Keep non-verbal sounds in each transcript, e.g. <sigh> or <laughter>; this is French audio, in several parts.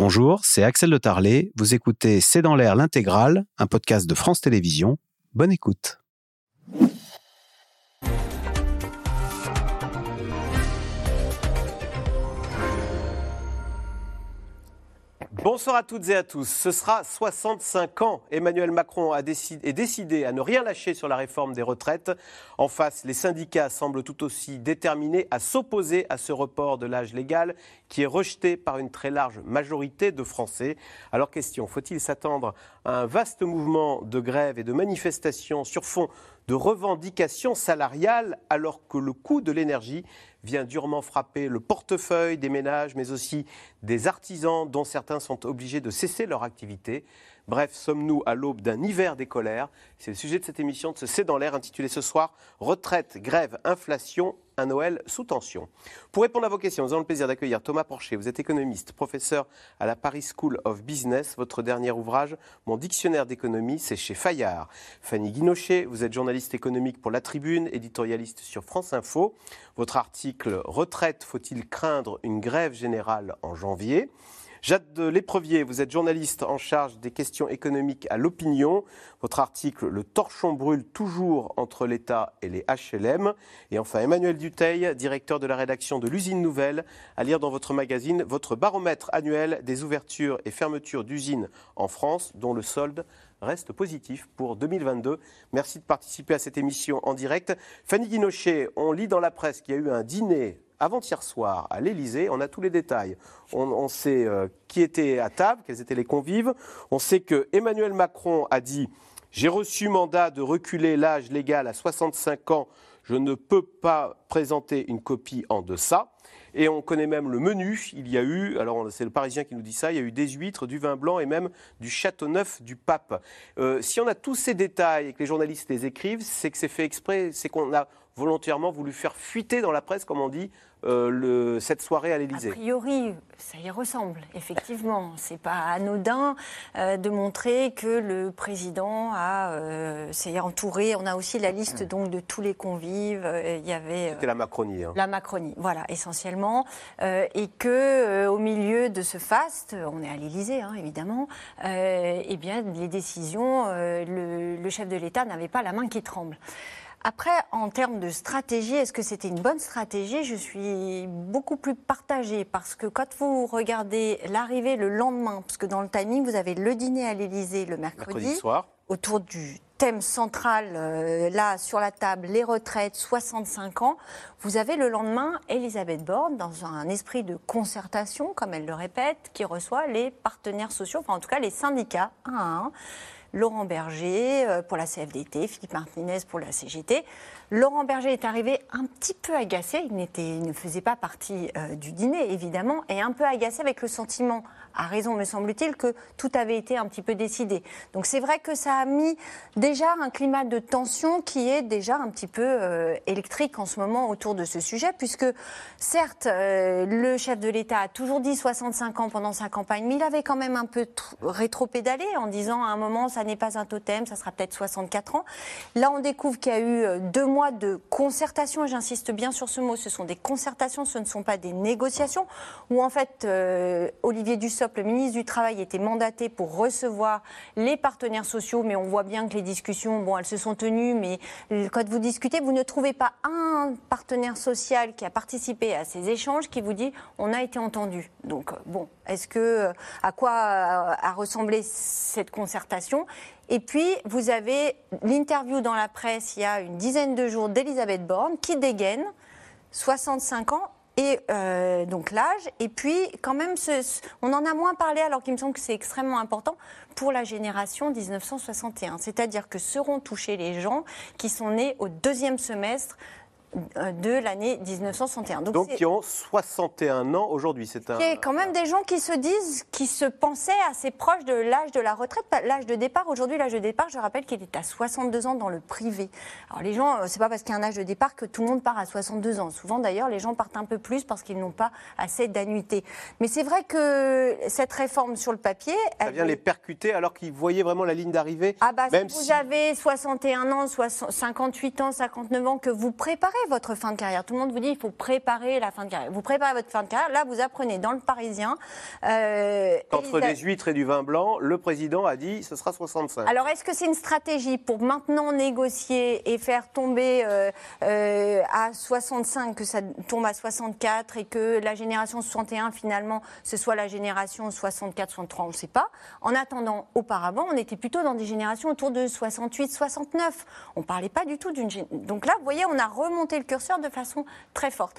Bonjour, c'est Axel de Tarlet. Vous écoutez C'est dans l'air l'intégrale, un podcast de France Télévisions. Bonne écoute. Bonsoir à toutes et à tous. Ce sera 65 ans. Emmanuel Macron a décidé, est décidé à ne rien lâcher sur la réforme des retraites. En face, les syndicats semblent tout aussi déterminés à s'opposer à ce report de l'âge légal qui est rejeté par une très large majorité de Français. Alors question, faut-il s'attendre à un vaste mouvement de grève et de manifestations sur fond de revendications salariales alors que le coût de l'énergie vient durement frapper le portefeuille des ménages, mais aussi des artisans dont certains sont obligés de cesser leur activité. Bref, sommes-nous à l'aube d'un hiver des colères C'est le sujet de cette émission de ce C'est dans l'air intitulée ce soir Retraite, grève, inflation, un Noël sous tension. Pour répondre à vos questions, nous avons le plaisir d'accueillir Thomas Porcher. Vous êtes économiste, professeur à la Paris School of Business. Votre dernier ouvrage, Mon dictionnaire d'économie, c'est chez Fayard. Fanny Guinochet, vous êtes journaliste économique pour La Tribune, éditorialiste sur France Info. Votre article Retraite, faut-il craindre une grève générale en janvier? Jade de Léprevier, vous êtes journaliste en charge des questions économiques à l'opinion. Votre article Le torchon brûle toujours entre l'État et les HLM. Et enfin Emmanuel Duteil, directeur de la rédaction de l'usine Nouvelle, à lire dans votre magazine votre baromètre annuel des ouvertures et fermetures d'usines en France, dont le solde reste positif pour 2022. Merci de participer à cette émission en direct. Fanny Guinochet, on lit dans la presse qu'il y a eu un dîner avant-hier soir à l'Élysée. On a tous les détails. On, sait euh, qui était à table, quels étaient les convives. On sait que Emmanuel Macron a dit J'ai reçu mandat de reculer l'âge légal à 65 ans. Je ne peux pas présenter une copie en deçà. Et on connaît même le menu. Il y a eu, alors c'est le Parisien qui nous dit ça, il y a eu des huîtres, du vin blanc et même du château neuf du pape. Euh, si on a tous ces détails et que les journalistes les écrivent, c'est que c'est fait exprès, c'est qu'on a volontairement voulu faire fuiter dans la presse, comme on dit, euh, le, cette soirée à l'Élysée A priori, ça y ressemble, effectivement. C'est pas anodin euh, de montrer que le président a euh, s'est entouré. On a aussi la liste donc de tous les convives. Il y avait c'était la Macronie. Hein. La Macronie, voilà, essentiellement, et que au milieu de ce faste, on est à l'Élysée, hein, évidemment. eh bien, les décisions, le, le chef de l'État n'avait pas la main qui tremble. Après, en termes de stratégie, est-ce que c'était une bonne stratégie? Je suis beaucoup plus partagée parce que quand vous regardez l'arrivée le lendemain, parce que dans le timing, vous avez le dîner à l'Élysée le mercredi, soir. autour du thème central, euh, là, sur la table, les retraites, 65 ans. Vous avez le lendemain Elisabeth Borne, dans un esprit de concertation, comme elle le répète, qui reçoit les partenaires sociaux, enfin en tout cas les syndicats, un à un. Laurent Berger euh, pour la CFDT, Philippe Martinez pour la CGT. Laurent Berger est arrivé un petit peu agacé, il, il ne faisait pas partie euh, du dîner évidemment, et un peu agacé avec le sentiment, à raison me semble-t-il, que tout avait été un petit peu décidé. Donc c'est vrai que ça a mis déjà un climat de tension qui est déjà un petit peu euh, électrique en ce moment autour de ce sujet, puisque certes, le chef de l'État a toujours dit 65 ans pendant sa campagne, mais il avait quand même un peu rétro-pédalé en disant à un moment ça n'est pas un totem, ça sera peut-être 64 ans. Là, on découvre qu'il y a eu euh, deux mois de concertation, et j'insiste bien sur ce mot, ce sont des concertations, ce ne sont pas des négociations, où en fait, euh, Olivier Dussopt, le ministre du Travail, était mandaté pour recevoir les partenaires sociaux, mais on voit bien que les discussions, bon, elles se sont tenues, mais quand vous discutez, vous ne trouvez pas un partenaire social qui a participé à ces échanges qui vous dit on a été entendu. Donc, euh, bon, est-ce que, à quoi a ressemblé cette concertation? Et puis, vous avez l'interview dans la presse il y a une dizaine de jours d'Elisabeth Borne qui dégaine 65 ans et euh, donc l'âge. Et puis, quand même, on en a moins parlé alors qu'il me semble que c'est extrêmement important pour la génération 1961. C'est-à-dire que seront touchés les gens qui sont nés au deuxième semestre de l'année 1961. Donc, Donc qui ont 61 ans aujourd'hui. C'est un... Il y a quand même des gens qui se disent, qui se pensaient assez proches de l'âge de la retraite, l'âge de départ. Aujourd'hui, l'âge de départ, je rappelle qu'il est à 62 ans dans le privé. Alors les gens, euh, c'est pas parce qu'il y a un âge de départ que tout le monde part à 62 ans. Souvent d'ailleurs, les gens partent un peu plus parce qu'ils n'ont pas assez d'annuités. Mais c'est vrai que cette réforme sur le papier... Ça vient les percuter alors qu'ils voyaient vraiment la ligne d'arrivée Ah bah si vous avez 61 ans, 58 ans, 59 ans, que vous préparez votre fin de carrière. Tout le monde vous dit il faut préparer la fin de carrière. Vous préparez votre fin de carrière. Là, vous apprenez dans le Parisien. Euh, Entre des huîtres et du vin blanc, le président a dit ce sera 65. Alors, est-ce que c'est une stratégie pour maintenant négocier et faire tomber euh, euh, à 65, que ça tombe à 64 et que la génération 61, finalement, ce soit la génération 64-63 On ne sait pas. En attendant, auparavant, on était plutôt dans des générations autour de 68-69. On ne parlait pas du tout d'une. Donc là, vous voyez, on a remonté le curseur de façon très forte.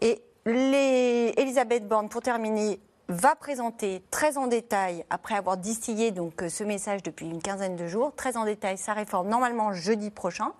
Et. Elisabeth Borne, pour terminer, va présenter très en détail, après avoir distillé donc, euh, ce message depuis une quinzaine de jours, très en détail sa réforme, normalement jeudi prochain.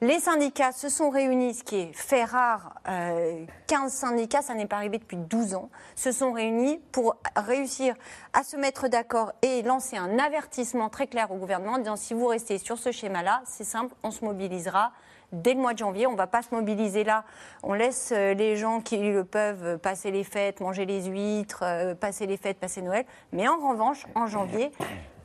Les syndicats se sont réunis, ce qui est fait rare. 15 euh, syndicats, ça n'est pas arrivé depuis 12 ans, se sont réunis pour réussir à se mettre d'accord et lancer un avertissement très clair au gouvernement en disant si vous restez sur ce schéma-là, c'est simple, on se mobilisera dès le mois de janvier. On ne va pas se mobiliser là. On laisse euh, les gens qui le peuvent passer les fêtes, manger les huîtres, euh, passer les fêtes, passer Noël. Mais en revanche, en janvier,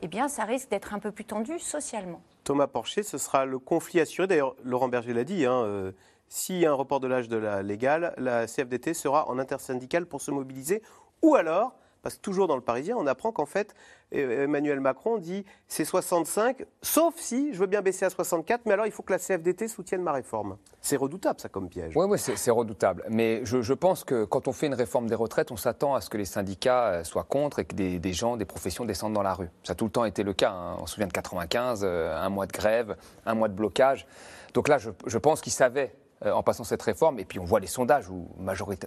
eh bien, ça risque d'être un peu plus tendu socialement. Thomas Porcher, ce sera le conflit assuré. D'ailleurs, Laurent Berger l'a dit. Hein, euh, s'il y a un report de l'âge de la légale, la CFDT sera en intersyndicale pour se mobiliser. Ou alors, parce que toujours dans le Parisien, on apprend qu'en fait, Emmanuel Macron dit c'est 65, sauf si je veux bien baisser à 64, mais alors il faut que la CFDT soutienne ma réforme. C'est redoutable, ça, comme piège. Oui, ouais, c'est redoutable. Mais je, pense que quand on fait une réforme des retraites, on s'attend à ce que les syndicats euh, soient contre et que des, gens, des professions descendent dans la rue. Ça a tout le temps été le cas. Hein. On se souvient de 95, euh, un mois de grève, un mois de blocage. Donc là, je, je pense qu'ils savaient en passant cette réforme. Et puis on voit les sondages où,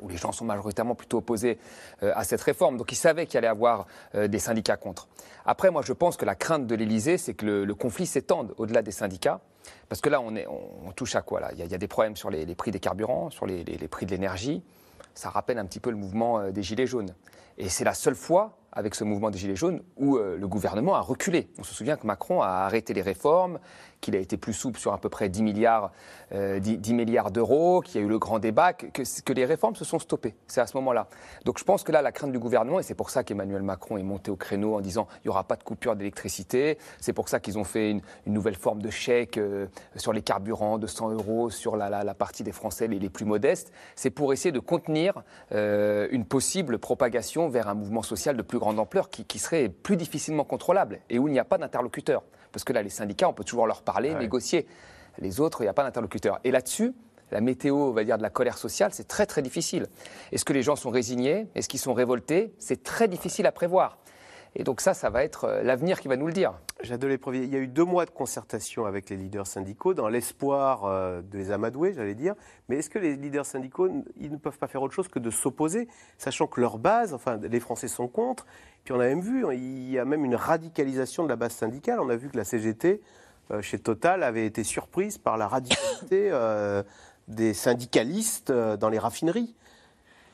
les gens sont majoritairement plutôt opposés euh, à cette réforme. Donc ils savaient qu'il allait y avoir euh, des syndicats contre. Après, moi je pense que la crainte de l'Élysée, c'est que le, conflit s'étende au-delà des syndicats. Parce que là, on, touche à quoi là? Il y, a, des problèmes sur les, prix des carburants, sur les prix de l'énergie. Ça rappelle un petit peu le mouvement des Gilets jaunes. Et c'est la seule fois avec ce mouvement des Gilets jaunes où le gouvernement a reculé. On se souvient que Macron a arrêté les réformes, qu'il a été plus souple sur à peu près 10 milliards, 10, euh, milliards d'euros, qu'il y a eu le grand débat, que, les réformes se sont stoppées. C'est à ce moment-là. Donc je pense que là, la crainte du gouvernement, et c'est pour ça qu'Emmanuel Macron est monté au créneau en disant il n'y aura pas de coupure d'électricité, c'est pour ça qu'ils ont fait une, nouvelle forme de chèque euh, sur les carburants de 100 euros sur la, partie des Français les, les plus modestes, c'est pour essayer de contenir euh, une possible propagation vers un mouvement social de plus grande ampleur qui, qui serait plus difficilement contrôlable et où il n'y a pas d'interlocuteur. Parce que là, les syndicats, on peut toujours leur parler, négocier. Les autres, il n'y a pas d'interlocuteur. Et là-dessus, la météo, on va dire, de la colère sociale, c'est très très difficile. Est-ce que les gens sont résignés? Est-ce qu'ils sont révoltés? C'est très difficile à prévoir. Et donc ça, ça va être euh, l'avenir qui va nous le dire. J'adore Il y a eu deux mois de concertation avec les leaders syndicaux dans l'espoir euh, de les amadouer, j'allais dire. Mais est-ce que les leaders syndicaux, ils ne peuvent pas faire autre chose que de s'opposer, sachant que leur base, enfin, les Français sont contre. Puis on a même vu, hein, il y a même une radicalisation de la base syndicale. On a vu que la CGT, euh, chez Total, avait été surprise par la radicalité des syndicalistes dans les raffineries.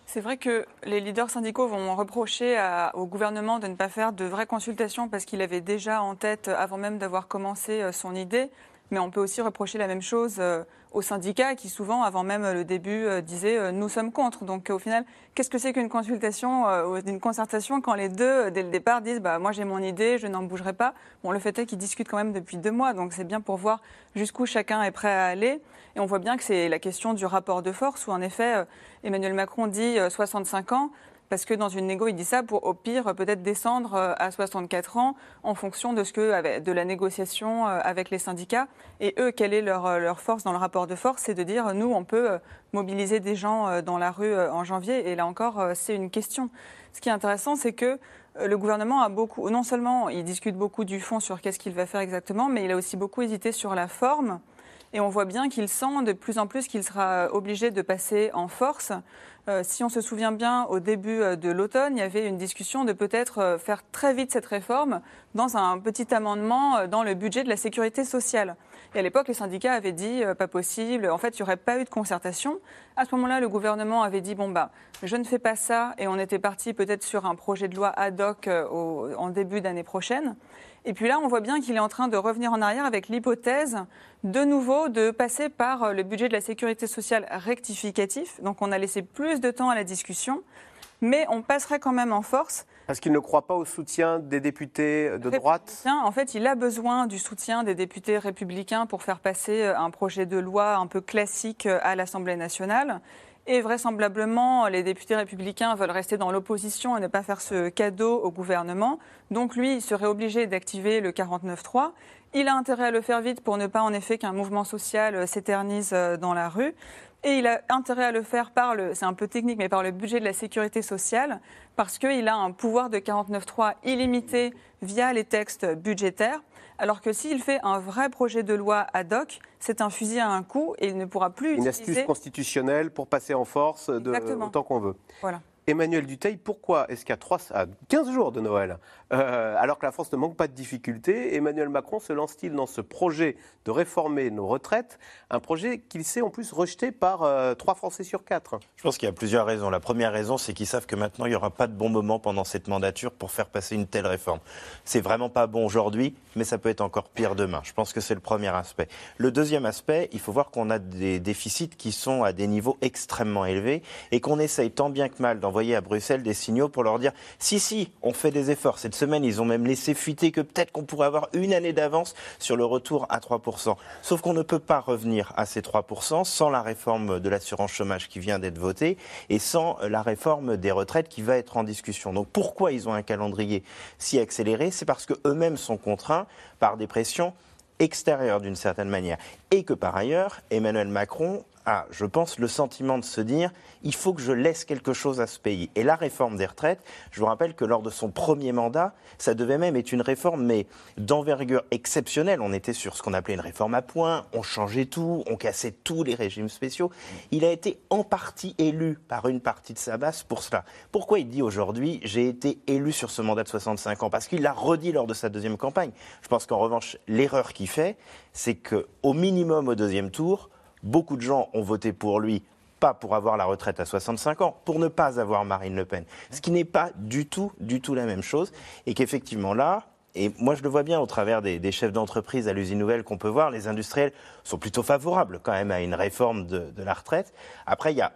C'est vrai que les leaders syndicaux vont reprocher au gouvernement de ne pas faire de vraies consultations parce qu'il avait déjà en tête, avant même d'avoir commencé euh, son idée, mais on peut aussi reprocher la même chose euh, aux syndicats qui souvent, avant même le début, euh, disaient euh, nous sommes contre. Donc au final, qu'est-ce que c'est qu'une consultation ou une concertation quand les deux, dès le départ, disent bah, moi j'ai mon idée, je n'en bougerai pas Bon, le fait est qu'ils discutent quand même depuis deux mois, donc c'est bien pour voir jusqu'où chacun est prêt à aller. Et on voit bien que c'est la question du rapport de force où en effet, Emmanuel Macron dit 65 ans parce que dans une négo, il dit ça pour au pire peut-être descendre euh, à 64 ans en fonction de ce que de la négociation euh, avec les syndicats. Et eux, quelle est leur, euh, leur force dans le rapport de force? C'est de dire nous, on peut mobiliser des gens dans la rue en janvier. Et là encore, c'est une question. Ce qui est intéressant, c'est que le gouvernement a beaucoup, non seulement il discute beaucoup du fond sur qu'est-ce qu'il va faire exactement, mais il a aussi beaucoup hésité sur la forme. Et on voit bien qu'il sent de plus en plus qu'il sera obligé de passer en force. Euh, si on se souvient bien, au début euh, de l'automne, il y avait une discussion de peut-être euh, faire très vite cette réforme dans un petit amendement dans le budget de la sécurité sociale. Et à l'époque, les syndicats avaient dit pas possible. En fait, il n'y aurait pas eu de concertation. À ce moment-là, le gouvernement avait dit bon bah, je ne fais pas ça, et on était parti peut-être sur un projet de loi ad hoc en début d'année prochaine. Et puis là, on voit bien qu'il est en train de revenir en arrière avec l'hypothèse de nouveau de passer par le budget de la sécurité sociale rectificatif. Donc on a laissé plus de temps à la discussion, mais on passerait quand même en force Parce qu'il ne croit pas au soutien des députés de droite En fait, il a besoin du soutien des députés républicains pour faire passer euh, un projet de loi un peu classique euh, à l'Assemblée nationale. Et vraisemblablement, les députés républicains veulent rester dans l'opposition et ne pas faire ce cadeau au gouvernement. Donc lui, il serait obligé d'activer le 49-3. Il a intérêt à le faire vite pour ne pas en effet qu'un mouvement social s'éternise euh, dans la rue. Et il a intérêt à le faire par le, c'est un peu technique, mais par le budget de la sécurité sociale, parce qu'il a un pouvoir de 49.3 illimité via les textes budgétaires. Alors que s'il fait un vrai projet de loi ad hoc, c'est un fusil à un coup et il ne pourra plus Une utiliser. astuce constitutionnelle pour passer en force de, autant qu'on veut. Voilà. Emmanuel Duteil, pourquoi est-ce qu'à 3 à 15 jours de Noël, euh, alors que la France ne manque pas de difficultés, Emmanuel Macron se lance-t-il dans ce projet de réformer nos retraites, un projet qu'il sait en plus rejeté par euh, 3 Français sur 4 Je pense qu'il y a plusieurs raisons. La première raison, c'est qu'ils savent que maintenant, il n'y aura pas de bon moment pendant cette mandature pour faire passer une telle réforme. C'est vraiment pas bon aujourd'hui, mais ça peut être encore pire demain. Je pense que c'est le premier aspect. Le deuxième aspect, il faut voir qu'on a des déficits qui sont à des niveaux extrêmement élevés et qu'on essaye tant bien que mal d'envoyer à Bruxelles des signaux pour leur dire si, si, on fait des efforts. Cette ils ont même laissé fuiter que peut-être qu'on pourrait avoir une année d'avance sur le retour à 3%. Sauf qu'on ne peut pas revenir à ces 3% sans la réforme de l'assurance chômage qui vient d'être votée et sans la réforme des retraites qui va être en discussion. Donc pourquoi ils ont un calendrier si accéléré? C'est parce qu'eux-mêmes sont contraints par des pressions extérieures d'une certaine manière. Et que par ailleurs, Emmanuel Macron a, je pense, le sentiment de se dire il faut que je laisse quelque chose à ce pays. Et la réforme des retraites, je vous rappelle que lors de son premier mandat, ça devait même être une réforme, mais d'envergure exceptionnelle. On était sur ce qu'on appelait une réforme à points, on changeait tout, on cassait tous les régimes spéciaux. Il a été en partie élu par une partie de sa base pour cela. Pourquoi il dit aujourd'hui j'ai été élu sur ce mandat de 65 ans? Parce qu'il l'a redit lors de sa deuxième campagne. Je pense qu'en revanche, l'erreur qu'il fait, c'est qu'au minimum au deuxième tour, beaucoup de gens ont voté pour lui pas pour avoir la retraite à 65 ans, pour ne pas avoir Marine Le Pen. Ce qui n'est pas du tout, du tout la même chose. Et qu'effectivement là, et moi je le vois bien au travers des, chefs d'entreprise à l'usine nouvelle qu'on peut voir, les industriels sont plutôt favorables quand même à une réforme de, de la retraite. Après, il y a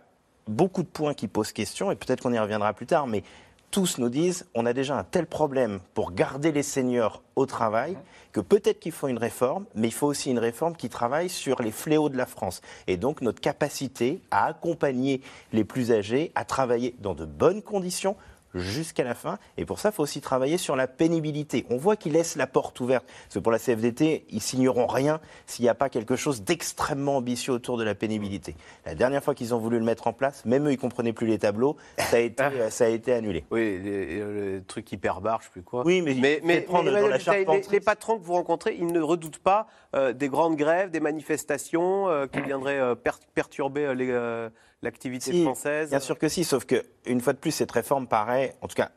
beaucoup de points qui posent question, et peut-être qu'on y reviendra plus tard, mais tous nous disent on a déjà un tel problème pour garder les seniors au travail que peut-être qu'il faut une réforme, mais il faut aussi une réforme qui travaille sur les fléaux de la France. Et donc notre capacité à accompagner les plus âgés, à travailler dans de bonnes conditions jusqu'à la fin. Et pour ça, il faut aussi travailler sur la pénibilité. On voit qu'ils laissent la porte ouverte. Parce que pour la CFDT, ils signeront rien s'il n'y a pas quelque chose d'extrêmement ambitieux autour de la pénibilité. La dernière fois qu'ils ont voulu le mettre en place, même eux, ils ne comprenaient plus les tableaux, ça a été, euh, ça a été annulé. Oui, les, le truc hyper barre, je sais plus quoi. Oui, mais, Mais, mais, prendre mais dans la les, les patrons que vous rencontrez, ils ne redoutent pas euh, des grandes grèves, des manifestations euh, qui <coughs> viendraient euh, per- perturber euh, les, euh, l'activité Si, française Bien sûr que si, sauf que une fois de plus, cette réforme paraît, en tout cas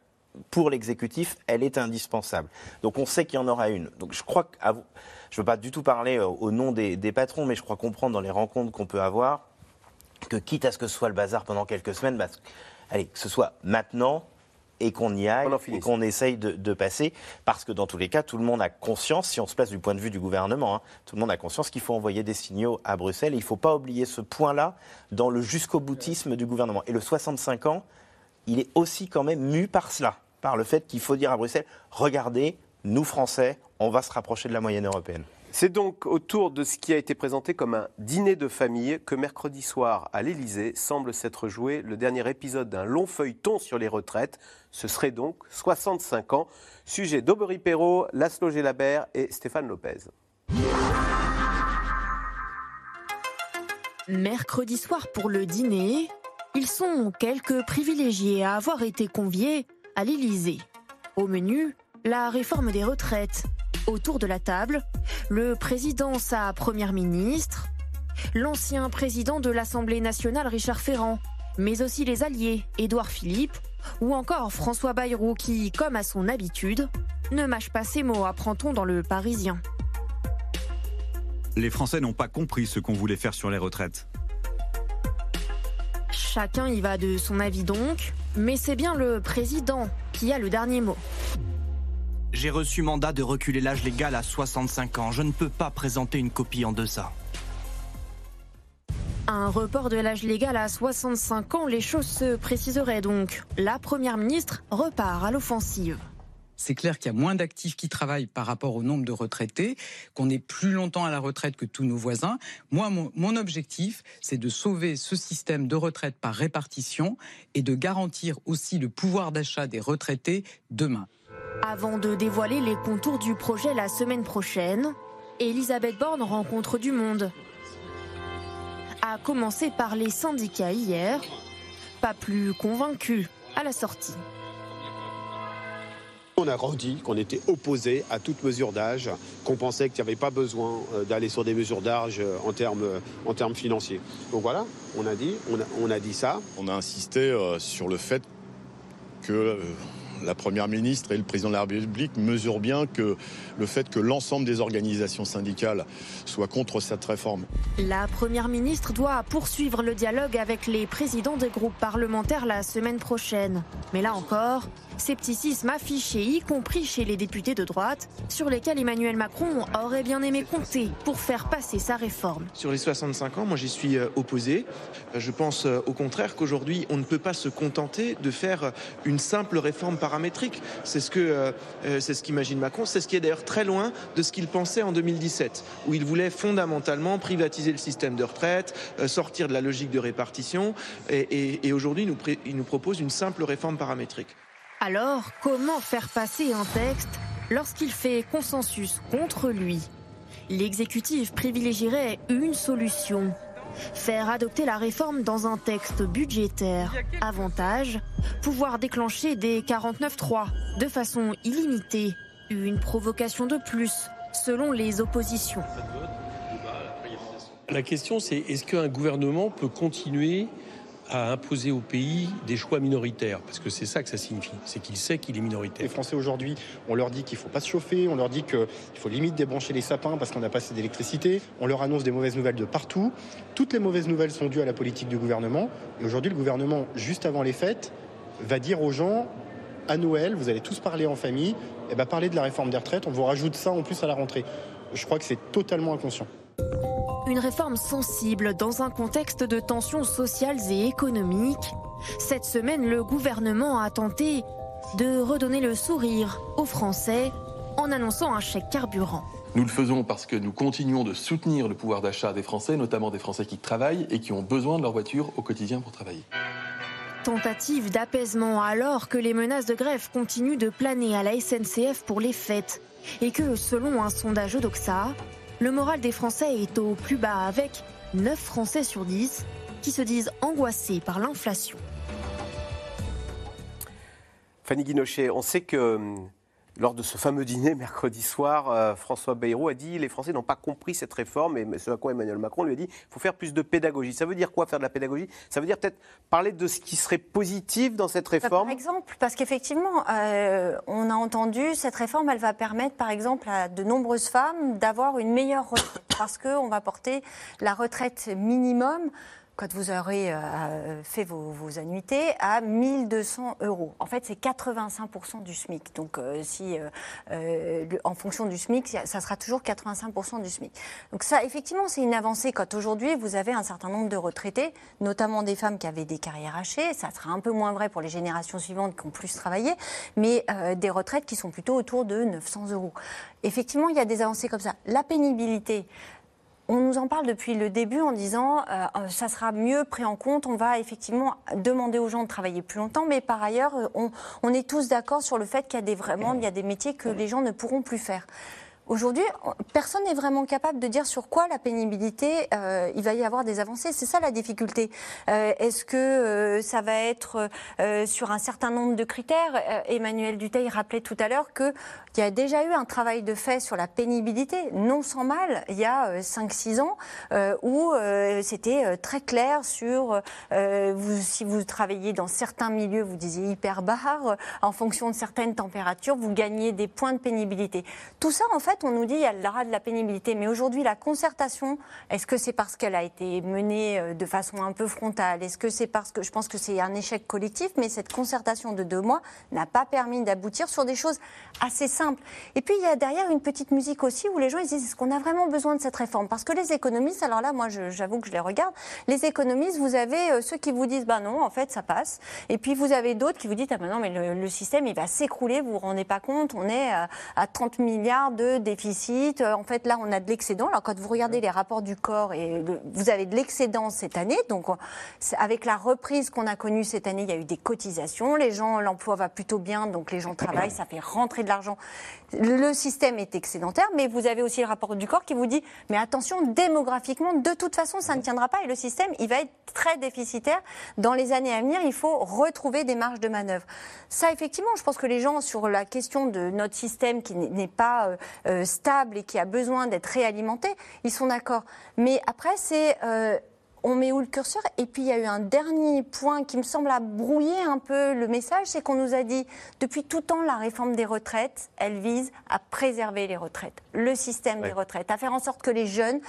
pour l'exécutif, elle est indispensable. Donc on sait qu'il y en aura une. Donc je crois que, je ne veux pas du tout parler euh, au nom des, des patrons, mais je crois comprendre dans les rencontres qu'on peut avoir que quitte à ce que ce soit le bazar pendant quelques semaines, bah, allez, que ce soit maintenant et qu'on y aille et qu'on essaye de, de passer, parce que dans tous les cas, tout le monde a conscience, si on se place du point de vue du gouvernement, hein, tout le monde a conscience qu'il faut envoyer des signaux à Bruxelles. Et il ne faut pas oublier ce point-là dans le jusqu'au boutisme du gouvernement. Et le 65 ans, il est aussi quand même mu par cela, par le fait qu'il faut dire à Bruxelles, regardez, nous Français, on va se rapprocher de la moyenne européenne. C'est donc autour de ce qui a été présenté comme un dîner de famille que mercredi soir à l'Élysée semble s'être joué le dernier épisode d'un long feuilleton sur les retraites. Ce serait donc 65 ans. Sujet d'Aubery Perrault, Laszlo Gélabert et Stéphane Lopez. Mercredi soir pour le dîner, ils sont quelques privilégiés à avoir été conviés à l'Élysée. Au menu, la réforme des retraites. Autour de la table, le président, sa première ministre, l'ancien président de l'Assemblée nationale Richard Ferrand, mais aussi les alliés Édouard Philippe ou encore François Bayrou qui, comme à son habitude, ne mâche pas ses mots, apprend-on dans le Parisien. Les Français n'ont pas compris ce qu'on voulait faire sur les retraites. Chacun y va de son avis donc, mais c'est bien le président qui a le dernier mot. J'ai reçu mandat de reculer l'âge légal à 65 ans. Je ne peux pas présenter une copie en deçà. Un report de l'âge légal à 65 ans, les choses se préciseraient donc. La Première ministre repart à l'offensive. C'est clair qu'il y a moins d'actifs qui travaillent par rapport au nombre de retraités, qu'on est plus longtemps à la retraite que tous nos voisins. Moi, mon, mon objectif, c'est de sauver ce système de retraite par répartition et de garantir aussi le pouvoir d'achat des retraités demain. Avant de dévoiler les contours du projet la semaine prochaine, Elisabeth Borne rencontre du monde. A commencer par les syndicats hier, pas plus convaincus à la sortie. On a redit qu'on était opposé à toute mesure d'âge, qu'on pensait qu'il n'y avait pas besoin euh, d'aller sur des mesures d'âge euh, en termes, euh, en termes financiers. Donc voilà, on a dit, on a, on a dit ça. On a insisté sur le fait que la Première ministre et le Président de la République mesurent bien que le fait que l'ensemble des organisations syndicales soient contre cette réforme. La Première ministre doit poursuivre le dialogue avec les présidents des groupes parlementaires la semaine prochaine. Mais là encore, scepticisme affiché, y compris chez les députés de droite, sur lesquels Emmanuel Macron aurait bien aimé compter pour faire passer sa réforme. Sur les 65 ans, moi j'y suis euh, opposé. Euh, Je pense euh, au contraire qu'aujourd'hui, on ne peut pas se contenter de faire une simple réforme paramétrique. C'est ce que c'est ce qu'imagine Macron. C'est ce qui est d'ailleurs très loin de ce qu'il pensait en 2017, où il voulait fondamentalement privatiser le système de retraite, sortir de la logique de répartition. Et, aujourd'hui, il nous propose une simple réforme paramétrique. Alors, comment faire passer un texte lorsqu'il fait consensus contre lui? L'exécutif privilégierait une solution. Faire adopter la réforme dans un texte budgétaire. Avantage, pouvoir déclencher des 49.3 de façon illimitée. Une provocation de plus, selon les oppositions. La question, c'est est-ce qu'un gouvernement peut continuer à imposer au pays des choix minoritaires Parce que c'est ça que ça signifie, c'est qu'il sait qu'il est minoritaire. Les Français aujourd'hui, on leur dit qu'il ne faut pas se chauffer, on leur dit qu'il faut limite débrancher les sapins parce qu'on n'a pas assez d'électricité, on leur annonce des mauvaises nouvelles de partout. Toutes les mauvaises nouvelles sont dues à la politique du gouvernement. Et aujourd'hui, le gouvernement, juste avant les fêtes, va dire aux gens à Noël, vous allez tous parler en famille, et ben parler de la réforme des retraites, on vous rajoute ça en plus à la rentrée. Je crois que c'est totalement inconscient. Une réforme sensible dans un contexte de tensions sociales et économiques. Cette semaine, le gouvernement a tenté de redonner le sourire aux Français en annonçant un chèque carburant. Nous le faisons parce que nous continuons de soutenir le pouvoir d'achat des Français, notamment des Français qui travaillent et qui ont besoin de leur voiture au quotidien pour travailler. Tentative d'apaisement alors que les menaces de grève continuent de planer à la SNCF pour les fêtes et que, selon un sondage Odoxa, le moral des Français est au plus bas avec 9 Français sur 10 qui se disent angoissés par l'inflation. Fanny Guinochet, on sait que hum, lors de ce fameux dîner mercredi soir, euh, François Bayrou a dit les Français n'ont pas compris cette réforme et ce à quoi Emmanuel Macron lui a dit il faut faire plus de pédagogie. Ça veut dire quoi faire de la pédagogie? Ça veut dire peut-être parler de ce qui serait positif dans cette Bah, réforme? Par exemple, parce qu'effectivement, euh, on a entendu, cette réforme, elle va permettre, par exemple, à de nombreuses femmes d'avoir une meilleure retraite, parce qu'on va porter la retraite minimum quand vous aurez euh, fait vos, annuités, à 1200 euros. En fait, c'est 85% du SMIC. Donc, euh, si, euh, euh, en fonction du SMIC, ça sera toujours 85% du SMIC. Donc ça, effectivement, c'est une avancée quand aujourd'hui, vous avez un certain nombre de retraités, notamment des femmes qui avaient des carrières hachées. Ça sera un peu moins vrai pour les générations suivantes qui ont plus travaillé, mais euh, des retraites qui sont plutôt autour de 900 euros. Effectivement, il y a des avancées comme ça. La pénibilité, on nous en parle depuis le début en disant euh, euh, ça sera mieux pris en compte, on va effectivement demander aux gens de travailler plus longtemps, mais par ailleurs, euh, on, est tous d'accord sur le fait qu'il y a vraiment y a des métiers que les gens ne pourront plus faire. Aujourd'hui, on- personne n'est vraiment capable de dire sur quoi la pénibilité, euh, il va y avoir des avancées. C'est ça la difficulté. Euh, Est-ce que euh, ça va être sur un certain nombre de critères? Emmanuel Duteil rappelait tout à l'heure qu'il y a déjà eu un travail de fait sur la pénibilité, non sans mal, il y a euh, 5-6 ans, où c'était très clair sur si vous travaillez dans certains milieux, vous disiez hyper barre, en fonction de certaines températures, vous gagnez des points de pénibilité. Tout ça, en fait, retraite, on nous dit il y aura de la pénibilité. Mais aujourd'hui, la concertation, est-ce que c'est parce qu'elle a été menée euh, de façon un peu frontale? Est-ce que c'est parce que je pense que c'est un échec collectif Mais cette concertation de deux mois n'a pas permis d'aboutir sur des choses assez simples. Et puis il y a derrière une petite musique aussi où les gens ils disent est-ce qu'on a vraiment besoin de cette réforme? Parce que les économistes, alors là, moi j'avoue que je les regarde, les économistes, vous avez euh, ceux qui vous disent bah non, en fait ça passe. Et puis vous avez d'autres qui vous disent ah ben non, mais le, le système il va s'écrouler, vous vous rendez pas compte, on est à 30 milliards de déficit. Euh, En fait, là, on a de l'excédent. Alors, quand vous regardez les rapports du corps, et le- vous avez de l'excédent cette année. Donc, avec la reprise qu'on a connue cette année, il y a eu des cotisations. Les gens, l'emploi va plutôt bien, donc les gens travaillent, ça fait rentrer de l'argent. Le système est excédentaire, mais vous avez aussi le rapport du corps qui vous dit, mais attention, démographiquement, de toute façon, ça ne tiendra pas et le système, il va être très déficitaire. Dans les années à venir, il faut retrouver des marges de manœuvre. Ça, effectivement, je pense que les gens, sur la question de notre système qui n'est- pas euh, euh, stable et qui a besoin d'être réalimenté, ils sont d'accord. Mais après, c'est... euh, on met où le curseur Et puis il y a eu un dernier point qui me semble a brouillé un peu le message, c'est qu'on nous a dit depuis tout temps la réforme des retraites, elle vise à préserver les retraites, le système des retraites, à faire en sorte que les jeunes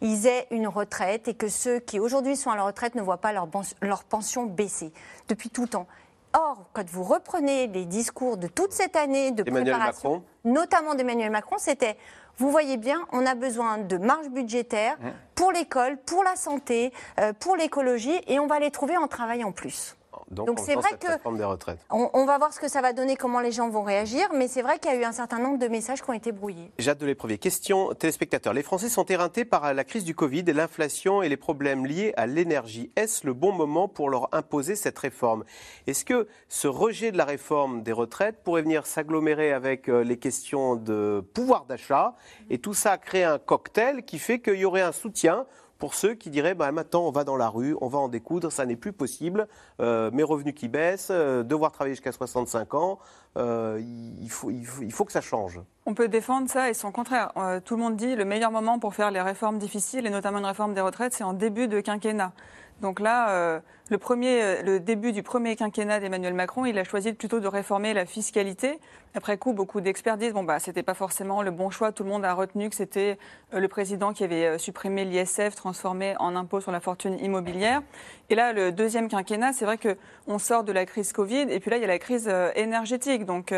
ils aient une retraite et que ceux qui aujourd'hui sont à la retraite ne voient pas leur, pension baisser depuis tout temps. Or, quand vous reprenez les discours de toute cette année de Emmanuel préparation, Macron. notamment d'Emmanuel Macron, c'était vous voyez bien, on a besoin de marge budgétaire pour l'école, pour la santé, euh, pour l'écologie, et on va les trouver en travaillant plus. Donc, c'est vrai que- réforme des retraites. On, on va voir ce que ça va donner, comment les gens vont réagir, mais c'est vrai qu'il y a eu un certain nombre de messages qui ont été brouillés. Jade de l'éprevier. Question téléspectateurs. Les Français sont éreintés par la crise du Covid l'inflation et les problèmes liés à l'énergie. Est-ce le bon moment pour leur imposer cette réforme? Est-ce que ce rejet de la réforme des retraites pourrait venir s'agglomérer avec euh, les questions de pouvoir d'achat? Et tout ça créer un cocktail qui fait qu'il y aurait un soutien pour ceux qui diraient bah, maintenant on va dans la rue, on va en découdre, ça n'est plus possible, euh, mes revenus qui baissent, euh, devoir travailler jusqu'à 65 ans, euh, il, faut, il, faut, que ça change. On peut défendre ça et son contraire. Tout le monde dit le meilleur moment pour faire les réformes difficiles, et notamment une réforme des retraites, c'est en début de quinquennat. Donc là, euh, le, premier, euh, le début du premier quinquennat d'Emmanuel Macron, il a choisi plutôt de réformer la fiscalité. Après coup, beaucoup d'experts disent bon bah c'était pas forcément le bon choix. Tout le monde a retenu que c'était euh, le président qui avait supprimé l'ISF, transformé en impôt sur la fortune immobilière. Et là, le deuxième quinquennat, c'est vrai que on sort de la crise Covid, et puis là il y a la crise énergétique. Donc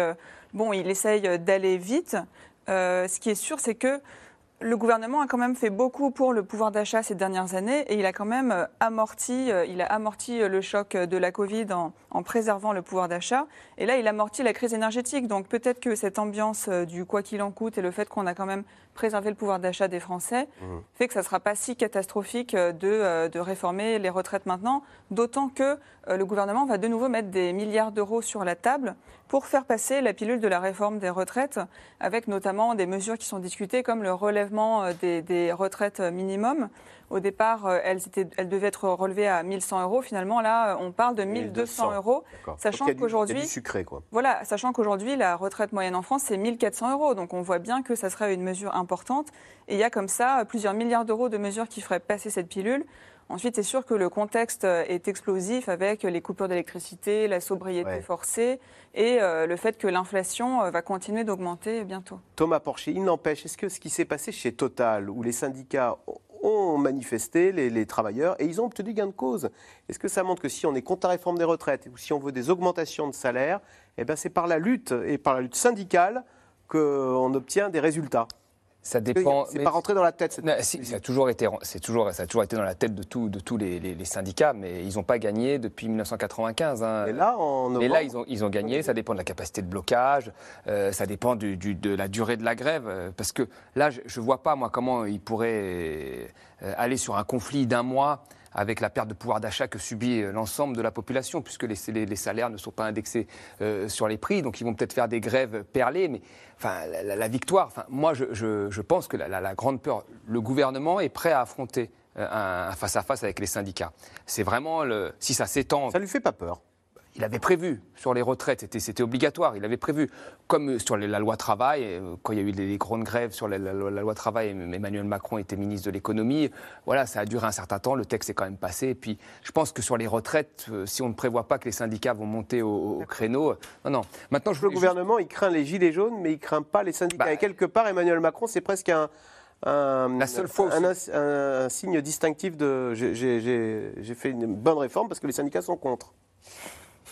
bon, il essaye d'aller vite. Ce qui est sûr, c'est que le gouvernement a quand même fait beaucoup pour le pouvoir d'achat ces dernières années et il a quand même euh, amorti, euh, il a amorti euh, le choc de la Covid en, préservant le pouvoir d'achat. Et là, il amortit la crise énergétique. Donc peut-être que cette ambiance du quoi qu'il en coûte et le fait qu'on a quand même préservé le pouvoir d'achat des Français fait que ça ne sera pas si catastrophique euh, de, euh, de réformer les retraites maintenant. D'autant que euh, le gouvernement va de nouveau mettre des milliards d'euros sur la table pour faire passer la pilule de la réforme des retraites, avec notamment des mesures qui sont discutées comme le relèvement des, des retraites minimum. Au départ, euh, elles, étaient- elles devaient être relevées à 1100 euros. Finalement, là, euh, on parle de 1200 euros, D'accord. Sachant qu'aujourd'hui- sucré, quoi. voilà, sachant qu'aujourd'hui, la retraite moyenne en France, c'est 1400 euros. Donc on voit bien que ça serait une mesure importante. Et il y a comme ça euh, plusieurs milliards d'euros de mesures qui feraient passer cette pilule. Ensuite, c'est sûr que le contexte est explosif avec les coupures d'électricité, la sobriété Ouais. forcée et euh, le fait que l'inflation va continuer d'augmenter bientôt. Thomas Porcher, il n'empêche, est-ce que ce qui s'est passé chez Total, où les syndicats ont manifesté, les, travailleurs, et ils ont obtenu gain de cause, est-ce que ça montre que si on est contre la réforme des retraites, ou si on veut des augmentations de salaire, eh ben c'est par la lutte, et par la lutte syndicale, qu'on obtient des résultats? Ça dépend. C'est pas rentré dans la tête. cette- Non, si, ça a toujours été, c'est toujours, ça a toujours été dans la tête de, tout- de tous les, les- les syndicats, mais ils n'ont pas gagné depuis 1995. hein. Et là, en Mais novembre, là, ils ont, ils ont gagné. Ça dépend de la capacité de blocage, euh, ça dépend du- du- de la durée de la grève. euh, parce que là, je ne vois pas, moi, comment ils pourraient euh, aller sur un conflit d'un mois avec la perte de pouvoir d'achat que subit euh, l'ensemble de la population, puisque les, salaires ne sont pas indexés euh, sur les prix. Donc, ils vont peut-être faire des grèves perlées. Mais enfin, la, victoire, enfin, moi, je, pense que la, grande peur, le gouvernement est prêt à affronter euh, un un face-à-face avec les syndicats. C'est vraiment, le, si ça s'étend... Ça lui fait pas peur il avait prévu sur les retraites, c'était, obligatoire, il avait prévu, comme sur les- la loi travail, euh, quand il y a eu des, des grandes grèves sur la, la- la loi travail, Emmanuel Macron était ministre de l'économie, voilà, ça a duré un certain temps, le texte est quand même passé, et puis je pense que sur les retraites, euh, si on ne prévoit pas que les syndicats vont monter au, au créneau, euh, non, non. Maintenant, je Le juste- gouvernement, il craint les gilets jaunes, mais il craint pas les syndicats. Et quelque part, Emmanuel Macron, c'est presque un, un, La seule fois où un, un- un signe distinctif de j'ai fait une bonne réforme parce que les syndicats sont contre.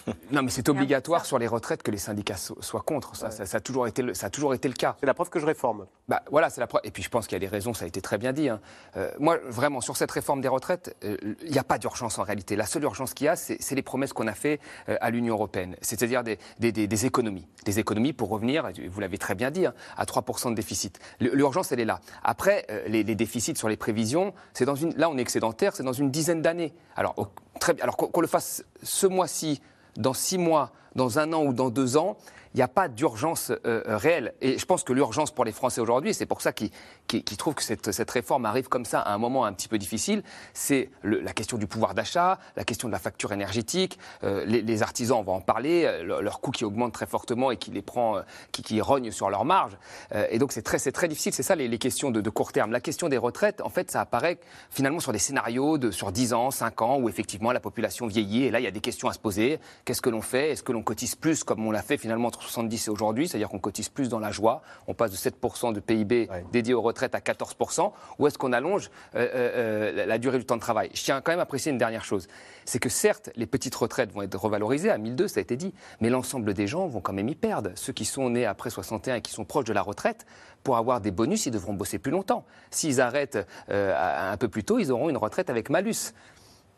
<laughs> Non, mais c'est obligatoire sur les retraites que les syndicats so- soient contre. Ça, ça- ça a toujours été le, ça a toujours été le cas. C'est la preuve que je réforme. Bah, voilà, c'est la preuve. Et puis je pense qu'il y a des raisons, ça a été très bien dit. hein. Euh, moi, vraiment, sur cette réforme des retraites, euh, il n'y a pas d'urgence en réalité. La seule urgence qu'il y a, c'est les promesses qu'on a faites euh, à l'Union européenne, c'est-à-dire des, des- des- des économies. Des économies pour revenir, vous l'avez très bien dit, hein, à 3% de déficit. L'urgence, elle est là. Après, euh, les, les déficits sur les prévisions, c'est dans une, là, on est excédentaire, c'est dans une dizaine d'années. Alors, au- très bien. Alors qu'on qu'on le fasse ce mois-ci, dans six mois, dans un an ou dans deux ans, il n'y a pas d'urgence euh, euh, réelle. Et je pense que l'urgence pour les Français aujourd'hui, c'est pour ça qu'ils qu'ils- qu'ils trouvent que cette, cette réforme arrive comme ça à un moment un petit peu difficile, c'est le- la question du pouvoir d'achat, la question de la facture énergétique. Euh, les, les artisans, on va en parler, euh, leur, leur coût qui augmente très fortement et qui les prend, euh, qui, qui rogne sur leur marge. Euh, et donc c'est très, très difficile. C'est ça les, les questions de, de court terme. La question des retraites, en fait, ça apparaît finalement sur des scénarios de sur 10 ans, 5 ans, où effectivement la population vieillit. Et là, il y a des questions à se poser. Qu'est-ce que l'on fait? Est-ce que l'on cotise plus comme on l'a fait finalement 70 et aujourd'hui C'est-à-dire qu'on cotise plus dans la joie. On passe de 7% de PIB dédié aux retraites à 14%. Ou est-ce qu'on allonge euh, euh, euh, la- la durée du temps de travail? Je tiens quand même à préciser une dernière chose. C'est que certes, les petites retraites vont être revalorisées à 1002, ça a été dit. Mais l'ensemble des gens vont quand même y perdre. Ceux qui sont nés après 61 et qui sont proches de la retraite, pour avoir des bonus, ils devront bosser plus longtemps. S'ils arrêtent euh, un peu plus tôt, ils auront une retraite avec malus.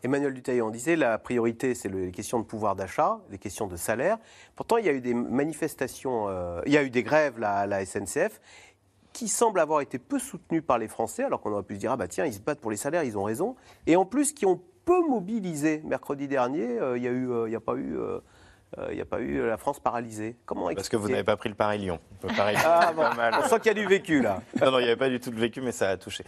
Emmanuel on disait la priorité, c'est le- les questions de pouvoir d'achat, les questions de salaire. Pourtant, il y a eu des manifestations, euh, il y a eu des grèves là, à la SNCF qui semblent avoir été peu soutenues par les Français, alors qu'on aurait pu se dire, ah bah tiens, ils se battent pour les salaires, ils ont raison. Et en plus, qui ont peu mobilisé. Mercredi dernier, euh, il n'y a, eu, euh, il y a pas eu... il n'y a pas eu la France paralysée. Comment Parce que vous n'avez pas pris le Paris-Lyon. Paris-Lyon, Ah, bon. On sent qu'il y a du vécu, là. Non, non, il n'y avait pas du tout de vécu, mais ça a touché.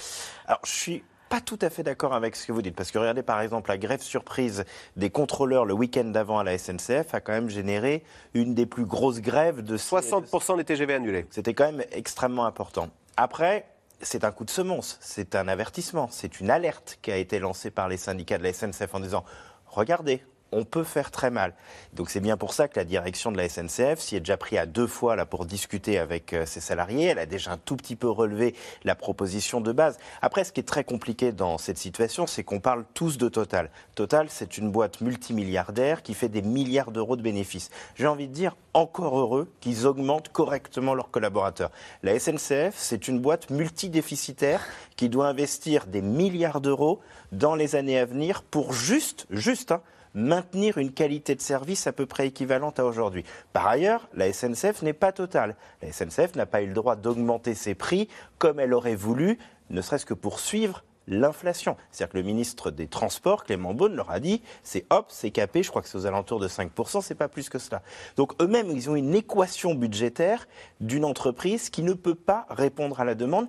Alors, je suis pas tout à fait d'accord avec ce que vous dites, parce que regardez par exemple la grève surprise des contrôleurs le week-end d'avant à la SNCF a quand même généré une des plus grosses grèves de 60% des TGV annulés. C'était quand même extrêmement important. Après, c'est un coup de semonce, c'est un avertissement, c'est une alerte qui a été lancée par les syndicats de la SNCF en disant regardez, on peut faire très mal. Donc c'est bien pour ça que la direction de la SNCF s'y est déjà pris à deux fois là pour discuter avec euh, ses salariés. Elle a déjà un tout petit peu relevé la proposition de base. Après, ce qui est très compliqué dans cette situation, c'est qu'on parle tous de Total. Total, c'est une boîte multimilliardaire qui fait des milliards d'euros de bénéfices. J'ai envie de dire encore heureux qu'ils augmentent correctement leurs collaborateurs. La SNCF, c'est une boîte multidéficitaire qui doit investir des milliards d'euros dans les années à venir pour juste, juste, hein, maintenir une qualité de service à peu près équivalente à aujourd'hui. Par ailleurs, la SNCF n'est pas totale. La SNCF n'a pas eu le droit d'augmenter ses prix comme elle aurait voulu, ne serait-ce que pour suivre l'inflation. C'est-à-dire que le ministre des Transports, Clément Beaune, leur a dit, c'est hop, c'est capé, je crois que c'est aux alentours de 5%, c'est pas plus que cela. Donc eux-mêmes, ils ont une équation budgétaire d'une entreprise qui ne peut pas répondre à la demande.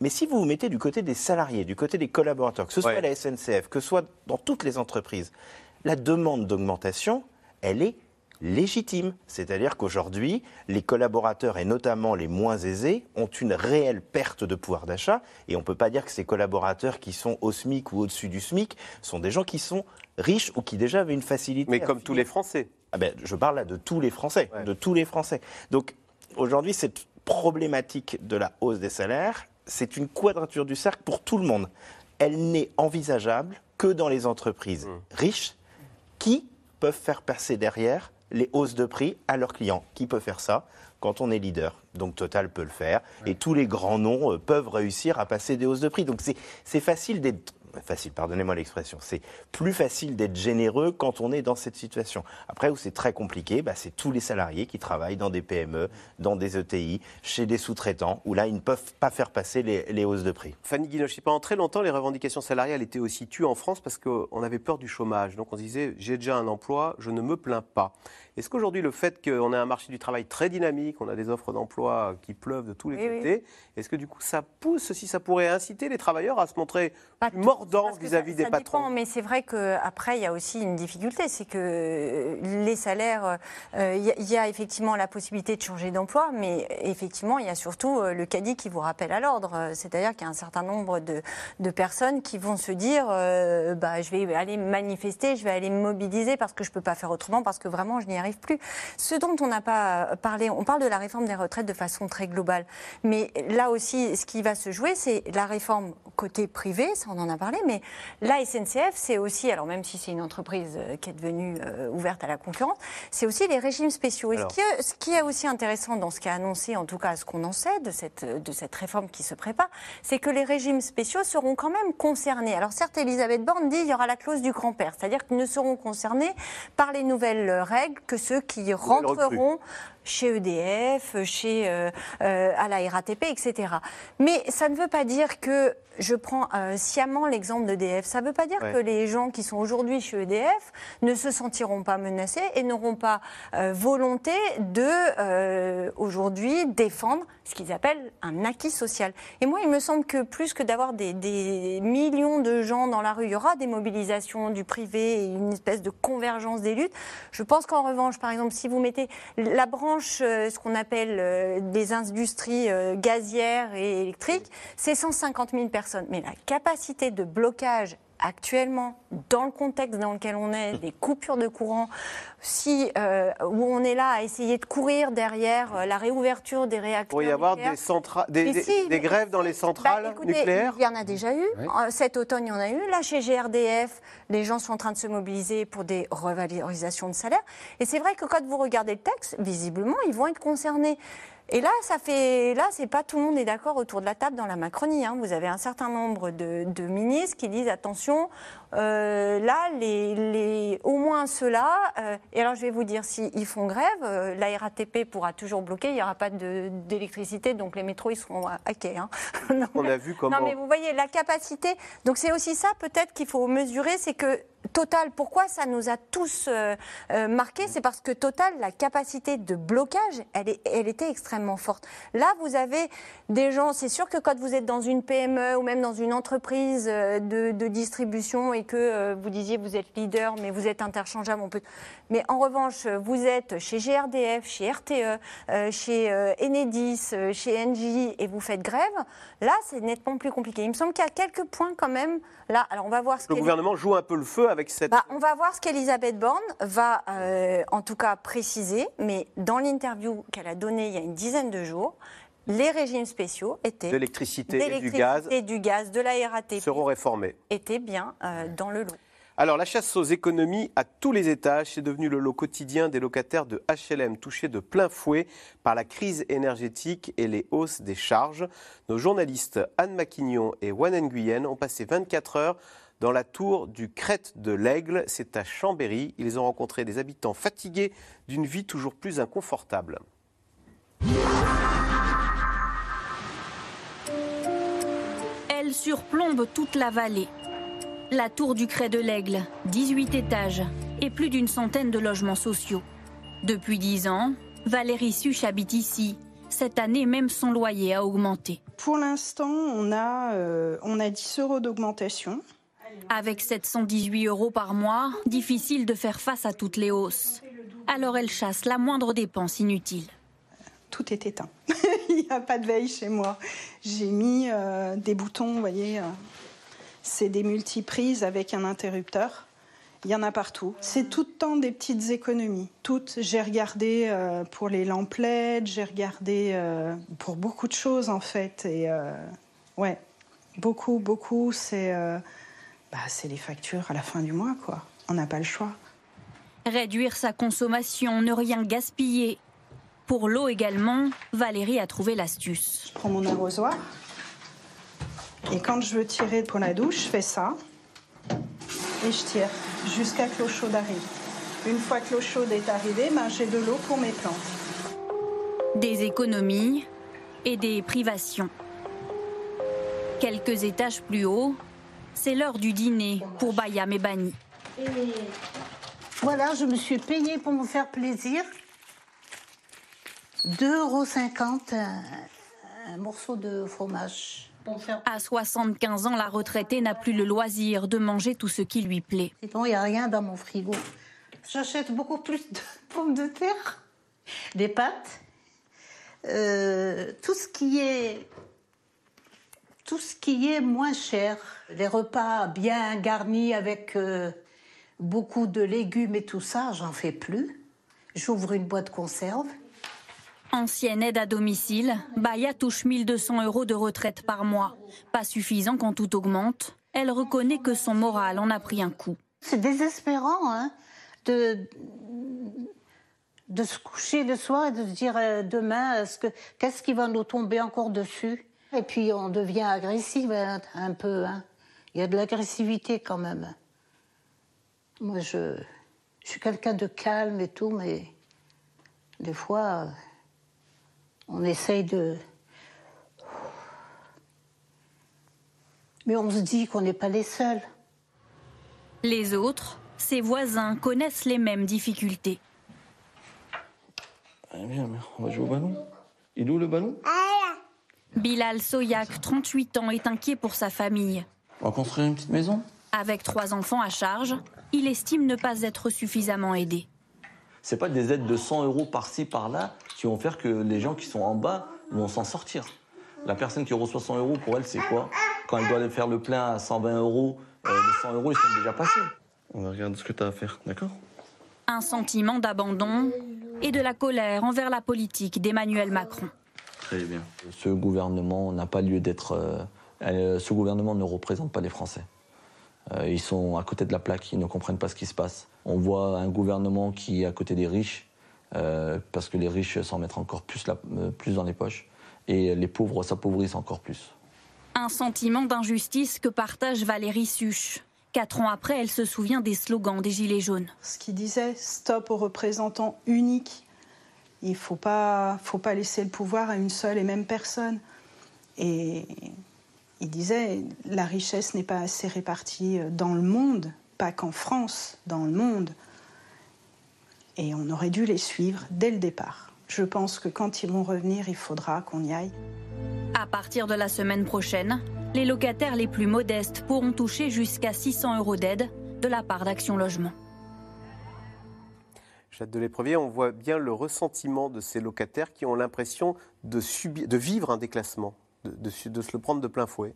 Mais si vous vous mettez du côté des salariés, du côté des collaborateurs, que ce soit Ouais. à la SNCF, que ce soit dans toutes les entreprises, la demande d'augmentation, elle est légitime. C'est-à-dire qu'aujourd'hui, les collaborateurs, et notamment les moins aisés, ont une réelle perte de pouvoir d'achat. Et on ne peut pas dire que ces collaborateurs qui sont au SMIC ou au-dessus du SMIC sont des gens qui sont riches ou qui déjà avaient une facilité. Mais comme tous les Français. Ah ben, je parle là de tous les Français, de tous les Français. Donc aujourd'hui, cette problématique de la hausse des salaires, c'est une quadrature du cercle pour tout le monde. Elle n'est envisageable que dans les entreprises Mmh. riches qui peuvent faire passer derrière les hausses de prix à leurs clients. Qui peut faire ça quand on est leader? Donc Total peut le faire et tous les grands noms euh, peuvent réussir à passer des hausses de prix. Donc c'est c'est facile d'être facile, pardonnez-moi l'expression, c'est plus facile d'être généreux quand on est dans cette situation. Après, où c'est très compliqué, bah, c'est tous les salariés qui travaillent dans des PME, dans des ETI, chez des sous-traitants, où là, ils ne peuvent pas faire passer les, hausses de prix. Fanny Guinochi, pendant très longtemps, les revendications salariales étaient aussi tues en France parce qu'on avait peur du chômage. Donc on se disait, j'ai déjà un emploi, je ne me plains pas. Est-ce qu'aujourd'hui, le fait qu'on ait un marché du travail très dynamique, on a des offres d'emploi qui pleuvent de tous les oui. côtés, est-ce que du coup, ça pousse, si ça pourrait inciter les travailleurs à se montrer plus mordants vis-à-vis ça- des ça patrons dépend, mais c'est vrai qu'après, il y a aussi une difficulté, c'est que euh, les salaires, euh, il y, a- il y a effectivement la possibilité de changer d'emploi, mais effectivement, il y a surtout euh, le caddie qui vous rappelle à l'ordre. C'est-à-dire qu'il y a un certain nombre de, de personnes qui vont se dire, euh, bah, je vais aller manifester, je vais aller me mobiliser parce que je ne peux pas faire autrement, parce que vraiment, je n'y arrive plus. Ce dont on n'a pas parlé, on parle de la réforme des retraites de façon très globale, mais là aussi, ce qui va se jouer, c'est la réforme côté privé, ça on en a parlé, mais la SNCF, c'est aussi, alors même si c'est une entreprise euh, qui est devenue euh, ouverte à la concurrence, c'est aussi les régimes spéciaux. Et ce qui, est, ce qui est aussi intéressant dans ce qui est annoncé, en tout cas ce qu'on en sait de cette, de cette réforme qui se prépare, c'est que les régimes spéciaux seront quand même concernés. Alors certes, Elisabeth Borne dit qu'il y aura la clause du grand-père, c'est-à-dire qu'ils ne seront concernés par les nouvelles règles que ceux qui rentreront chez EDF, chez, euh, euh, à la RATP, etc. Mais ça ne veut pas dire que, je prends euh, sciemment l'exemple d'EDF, ça ne veut pas dire Ouais. que les gens qui sont aujourd'hui chez EDF ne se sentiront pas menacés et n'auront pas euh, volonté de, euh, aujourd'hui, défendre ce qu'ils appellent un acquis social. Et moi, il me semble que plus que d'avoir des, des millions de gens dans la rue, il y aura des mobilisations du privé et une espèce de convergence des luttes. Je pense qu'en revanche, par exemple, si vous mettez la branche, euh, ce qu'on appelle euh, des industries euh, gazières et électriques, c'est 150 000 personnes. Mais la capacité de blocage actuellement, dans le contexte dans lequel on est, des coupures de courant, si, euh, où on est là à essayer de courir derrière euh, la réouverture des réacteurs. Il pourrait y avoir des, centra- des, Mais des- si, des mais grèves dans les centrales bah, écoutez, nucléaires Il y en a déjà eu. Oui. Cet automne, il y en a eu. Là, chez GRDF, les gens sont en train de se mobiliser pour des revalorisations de salaire. Et c'est vrai que quand vous regardez le texte, visiblement, ils vont être concernés. Et là, ça fait, là, c'est pas tout le monde est d'accord autour de la table dans la Macronie. hein. Vous avez un certain nombre de, de ministres qui disent attention, euh, là, les, les, au moins ceux-là. euh, et alors, je vais vous dire, s'ils font grève, euh, la RATP pourra toujours bloquer. Il n'y aura pas d'électricité, donc les métros ils seront hackés. Hein. <laughs> On a vu comment. non, mais vous voyez, la capacité. Donc, c'est aussi ça, peut-être, qu'il faut mesurer c'est que Total, pourquoi ça nous a tous euh, euh, marqués? C'est parce que Total, la capacité de blocage, elle, est, elle était extrêmement forte. Là, vous avez des gens, c'est sûr que quand vous êtes dans une PME ou même dans une entreprise euh, de, de distribution et que euh, vous disiez vous êtes leader, mais vous êtes interchangeable, on peut. Mais en revanche, vous êtes chez GRDF, chez RTE, euh, chez Enedis, chez Engie et vous faites grève, là, c'est nettement plus compliqué. Il me semble qu'il y a quelques points quand même. Là, alors on va voir ce Le gouvernement joue un peu le feu avec cette. bah, on va voir ce qu'Elisabeth Borne va euh, en tout cas préciser, mais dans l'interview qu'elle a donnée il y a une dizaine de jours, les régimes spéciaux étaient D'électricité et du gaz du gaz, de la RATP seront réformés. étaient bien euh, dans le lot. Alors, la chasse aux économies à tous les étages, c'est devenu le lot quotidien des locataires de HLM touchés de plein fouet par la crise énergétique et les hausses des charges. Nos journalistes Anne Maquignon et Wan Nguyen ont passé 24 heures dans la tour du Crête de l'Aigle. C'est à Chambéry. Ils ont rencontré des habitants fatigués d'une vie toujours plus inconfortable. Elle surplombe toute la vallée. La tour du Cré de l'Aigle, 18 étages et plus d'une centaine de logements sociaux. Depuis 10 ans, Valérie Suche habite ici. Cette année, même son loyer a augmenté. Pour l'instant, on a, euh, on a 10 euros d'augmentation. Avec 718 euros par mois, difficile de faire face à toutes les hausses. Alors elle chasse la moindre dépense inutile. Tout est éteint. <laughs> Il n'y a pas de veille chez moi. J'ai mis euh, des boutons, vous voyez. euh, c'est des multiprises avec un interrupteur. Il y en a partout. C'est tout le temps des petites économies. Toutes. J'ai regardé euh, pour les lampes LED, j'ai regardé pour beaucoup de choses en fait. Et ouais, beaucoup, beaucoup. C'est bah, c'est les factures à la fin du mois, quoi. On n'a pas le choix. Réduire sa consommation, ne rien gaspiller. Pour l'eau également, Valérie a trouvé l'astuce. Je prends mon arrosoir. Et quand je veux tirer pour la douche, je fais ça. Et je tire jusqu'à que l'eau chaude arrive. Une fois que l'eau chaude est arrivée, ben, j'ai de l'eau pour mes plantes. Des économies et des privations. Quelques étages plus haut, c'est l'heure du dîner pour Bayam et Bani. Voilà, je me suis payée pour me faire plaisir. 2,50 euros un, un morceau de fromage. À 75 ans, la retraitée n'a plus le loisir de manger tout ce qui lui plaît. Il n'y a rien dans mon frigo. J'achète beaucoup plus de <laughs> pommes de terre, des pâtes, euh, tout ce qui est tout ce qui est moins cher. Les repas bien garnis avec euh, beaucoup de légumes et tout ça, j'en fais plus. J'ouvre une boîte conserve. Ancienne aide à domicile, Baya touche 1200 euros de retraite par mois. Pas suffisant quand tout augmente. Elle reconnaît que son moral en a pris un coup. C'est désespérant hein, de, de se coucher le soir et de se dire euh, demain, est-ce que, qu'est-ce qui va nous tomber encore dessus? Et puis on devient agressif hein, un peu. hein. Il y a de l'agressivité quand même. Moi, je, je suis quelqu'un de calme et tout, mais des fois, on essaye de. Mais on se dit qu'on n'est pas les seuls. Les autres, ses voisins, connaissent les mêmes difficultés. Allez, viens, on va jouer au ballon. Il est où le ballon? Bilal Soyak, 38 ans, est inquiet pour sa famille. On va construire une petite maison? Avec trois enfants à charge, il estime ne pas être suffisamment aidé. C'est pas des aides de 100 euros par-ci, par-là qui vont faire que les gens qui sont en bas vont s'en sortir. La personne qui reçoit 100 euros, pour elle, c'est quoi? Quand elle doit aller faire le plein à 120 euros, euh, les 100 euros, ils sont déjà passés. On va regarder ce que tu as à faire, d'accord? Un sentiment d'abandon et de la colère envers la politique d'Emmanuel Macron. Très bien. Ce gouvernement n'a pas lieu d'être. euh, euh, ce gouvernement ne représente pas les Français. Euh, ils sont à côté de la plaque, ils ne comprennent pas ce qui se passe. On voit un gouvernement qui est à côté des riches, euh, parce que les riches s'en mettent encore plus, la- plus dans les poches, et les pauvres s'appauvrissent encore plus. Un sentiment d'injustice que partage Valérie Suche. Quatre ans après, elle se souvient des slogans des Gilets jaunes. Ce qu'il disait, stop aux représentants uniques. Il ne faut pas, laisser le pouvoir à une seule et même personne. Et il disait, la richesse n'est pas assez répartie dans le monde, pas qu'en France, dans le monde. Et on aurait dû les suivre dès le départ. Je pense que quand ils vont revenir, il faudra qu'on y aille. À partir de la semaine prochaine, les locataires les plus modestes pourront toucher jusqu'à 600 euros d'aide de la part d'Action Logement. Jade de l'éprevier, on voit bien le ressentiment de ces locataires qui ont l'impression de, de vivre un déclassement, de, se le prendre de plein fouet.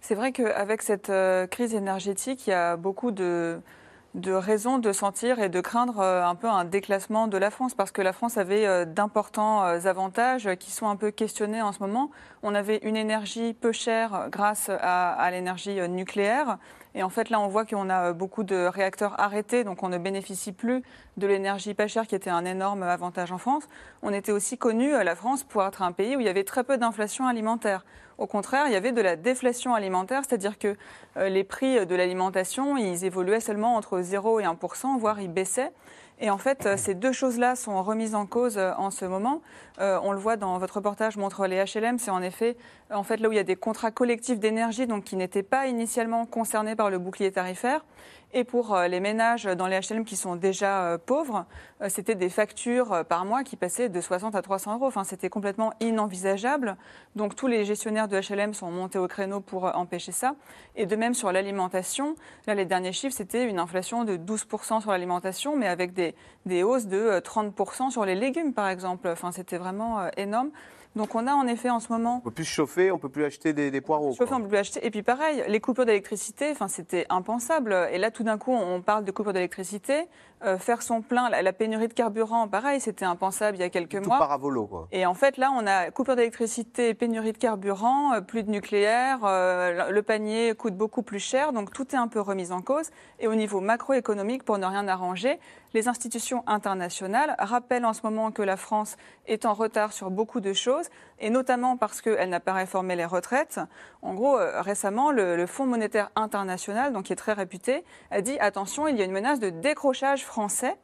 C'est vrai qu'avec cette euh, crise énergétique, il y a beaucoup de, raisons de sentir et de craindre euh, un peu un déclassement de la France, parce que la France avait euh, d'importants avantages qui sont un peu questionnés en ce moment. On avait une énergie peu chère grâce à, l'énergie nucléaire. Et en fait, là, on voit qu'on a euh, beaucoup de réacteurs arrêtés, donc on ne bénéficie plus de l'énergie pas chère, qui était un énorme avantage en France. On était aussi connu, euh, la France, pour être un pays où il y avait très peu d'inflation alimentaire. Au contraire, il y avait de la déflation alimentaire, c'est-à-dire que euh, les prix de l'alimentation, ils évoluaient seulement entre 0 et 1% voire ils baissaient. Et en fait, euh, ces deux choses-là sont remises en cause euh, en ce moment. Euh, on le voit dans votre reportage montre les HLM, c'est en effet là où il y a des contrats collectifs d'énergie qui n'étaient pas initialement concernés par le bouclier tarifaire. Et pour euh, les ménages dans les HLM qui sont déjà euh, pauvres, euh, c'était des factures par mois qui passaient de 60 à 300 euros. Enfin, c'était complètement inenvisageable. Donc tous les gestionnaires de HLM sont montés au créneau pour empêcher ça. Et de même sur l'alimentation, là les derniers chiffres, c'était une inflation de 12% sur l'alimentation, mais avec des, des hausses de euh, 30% sur les légumes par exemple. Enfin, c'était vraiment énorme. Donc on a en effet en ce moment On peut plus se chauffer, on peut plus acheter des, des poireaux. Chauffer, quoi. on peut plus acheter. Et puis pareil, les coupures d'électricité, enfin, c'était impensable. Et là, tout d'un coup, on parle de coupures d'électricité. Euh, faire son plein, la, la pénurie de carburant, pareil, c'était impensable il y a quelques Tout mois. part à volo, quoi. Et en fait, là, on a coupure d'électricité, pénurie de carburant, euh, plus de nucléaire, euh, le panier coûte beaucoup plus cher, donc tout est un peu remis en cause. Et au niveau macroéconomique, pour ne rien arranger, les institutions internationales rappellent en ce moment que la France est en retard sur beaucoup de choses, et notamment parce qu'elle n'a pas réformé les retraites. En gros, euh, récemment, le, Fonds monétaire international, donc qui est très réputé, a dit attention, il y a une menace de décrochage français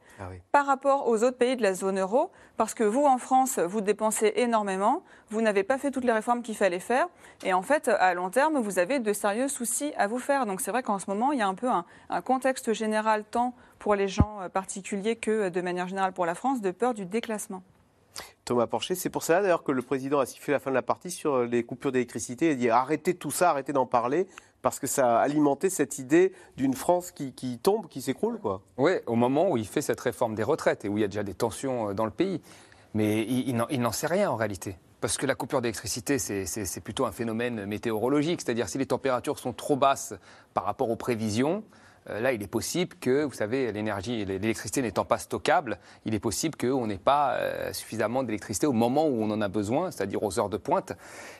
par rapport aux autres pays de la zone euro, parce que vous, en France, vous dépensez énormément, vous n'avez pas fait toutes les réformes qu'il fallait faire, et en fait, à long terme, vous avez de sérieux soucis à vous faire. Donc c'est vrai qu'en ce moment, il y a un peu un, un contexte général, tant pour les gens euh, particuliers que euh, de manière générale pour la France, de peur du déclassement. Thomas Porcher, c'est pour cela d'ailleurs que le président a sifflé la fin de la partie sur les coupures d'électricité et dit arrêtez tout ça, arrêtez d'en parler, parce que ça a alimenté cette idée d'une France qui, qui tombe, qui s'écroule. quoi. Oui, au moment où il fait cette réforme des retraites et où il y a déjà des tensions euh, dans le pays. Mais il, il n'en- sait rien en réalité. Parce que la coupure d'électricité, c'est- plutôt un phénomène météorologique. C'est-à-dire si les températures sont trop basses par rapport aux prévisions, là, il est possible que, vous savez, l'énergie, l'électricité n'étant pas stockable, il est possible qu'on n'ait pas euh, suffisamment d'électricité au moment où on en a besoin, c'est-à-dire aux heures de pointe.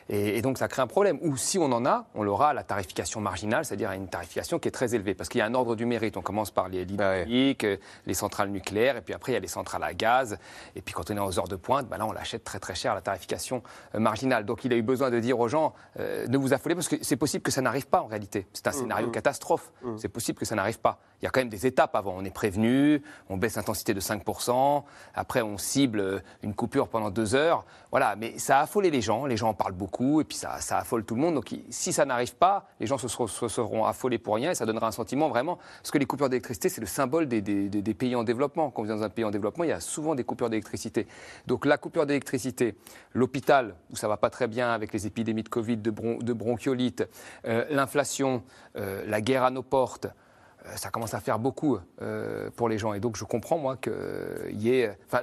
Et, et donc, ça crée un problème. Ou si on en a, on l'aura à la tarification marginale, c'est-à-dire à une tarification qui est très élevée. Parce qu'il y a un ordre du mérite. On commence par les l'hydraulique, euh, les centrales nucléaires, et puis après, il y a les centrales à gaz. Et puis, quand on est aux heures de pointe, ben là, on l'achète très, très cher, la tarification euh, marginale. Donc, il a eu besoin de dire aux gens, euh, ne vous affolez, parce que c'est possible que ça n'arrive pas en réalité. C'est un scénario mm. catastrophe. C'est possible que ça n'arrive pas. Il y a quand même des étapes avant. On est prévenu, on baisse l'intensité de 5%, après on cible une coupure pendant deux heures. Voilà, mais ça a affolé les gens, les gens en parlent beaucoup, et puis ça, affole tout le monde. Donc si ça n'arrive pas, les gens se, seront- se seront affolés pour rien, et ça donnera un sentiment vraiment... Parce que les coupures d'électricité, c'est le symbole des, pays en développement. Quand vous êtes dans un pays en développement, il y a souvent des coupures d'électricité. Donc la coupure d'électricité, l'hôpital, où ça va pas très bien avec les épidémies de Covid, de, bron- de bronchiolite, euh, l'inflation, euh, la guerre à nos portes, ça commence à faire beaucoup euh, pour les gens. Et donc, je comprends, moi, qu'il y ait. Enfin,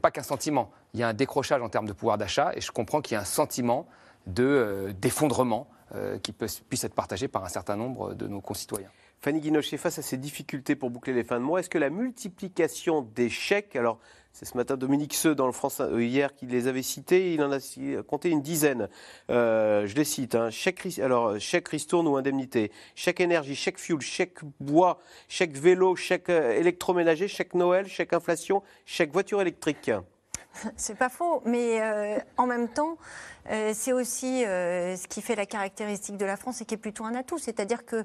pas qu'un sentiment. Il y a un décrochage en termes de pouvoir d'achat, et je comprends qu'il y a un sentiment de, euh, d'effondrement euh, qui puisse être partagé par un certain nombre de nos concitoyens. Fanny Guinochet, face à ces difficultés pour boucler les fins de mois, est-ce que la multiplication des chèques, alors c'est ce matin Dominique Seux dans le France euh, hier qui les avait cités, il en a compté une dizaine. Euh, je les cite hein. chèque, alors chèque ristourne ou indemnité, chèque énergie, chèque fuel, chèque bois, chèque vélo, chèque euh, électroménager, chèque Noël, chèque inflation, chèque voiture électrique. C'est pas faux, mais euh, en même temps, euh, c'est aussi euh, ce qui fait la caractéristique de la France et qui est plutôt un atout. C'est-à-dire que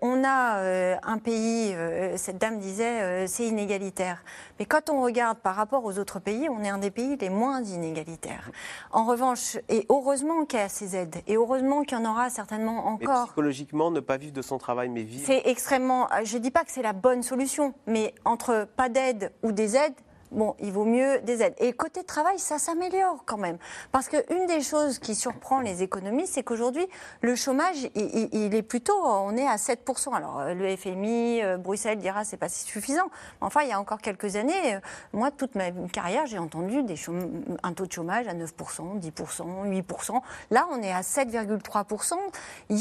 on a un pays, cette dame disait, c'est inégalitaire. Mais quand on regarde par rapport aux autres pays, on est un des pays les moins inégalitaires. En revanche, et heureusement qu'il y a ces aides, et heureusement qu'il y en aura certainement Mais encore. psychologiquement, ne pas vivre de son travail, mais vivre. C'est extrêmement. Je ne dis pas que c'est la bonne solution, mais entre pas d'aide ou des aides. Bon, il vaut mieux des aides. Et côté travail, ça s'améliore quand même. Parce qu'une des choses qui surprend les économistes, c'est qu'aujourd'hui, le chômage, il, est plutôt, on est à 7%. Alors, euh, le FMI, euh, Bruxelles dira c'est pas si suffisant. Enfin, il y a encore quelques années, euh, moi, toute ma carrière, j'ai entendu un taux de chômage à 9%, 10%, 8%. Là, on est à 7,3%. Il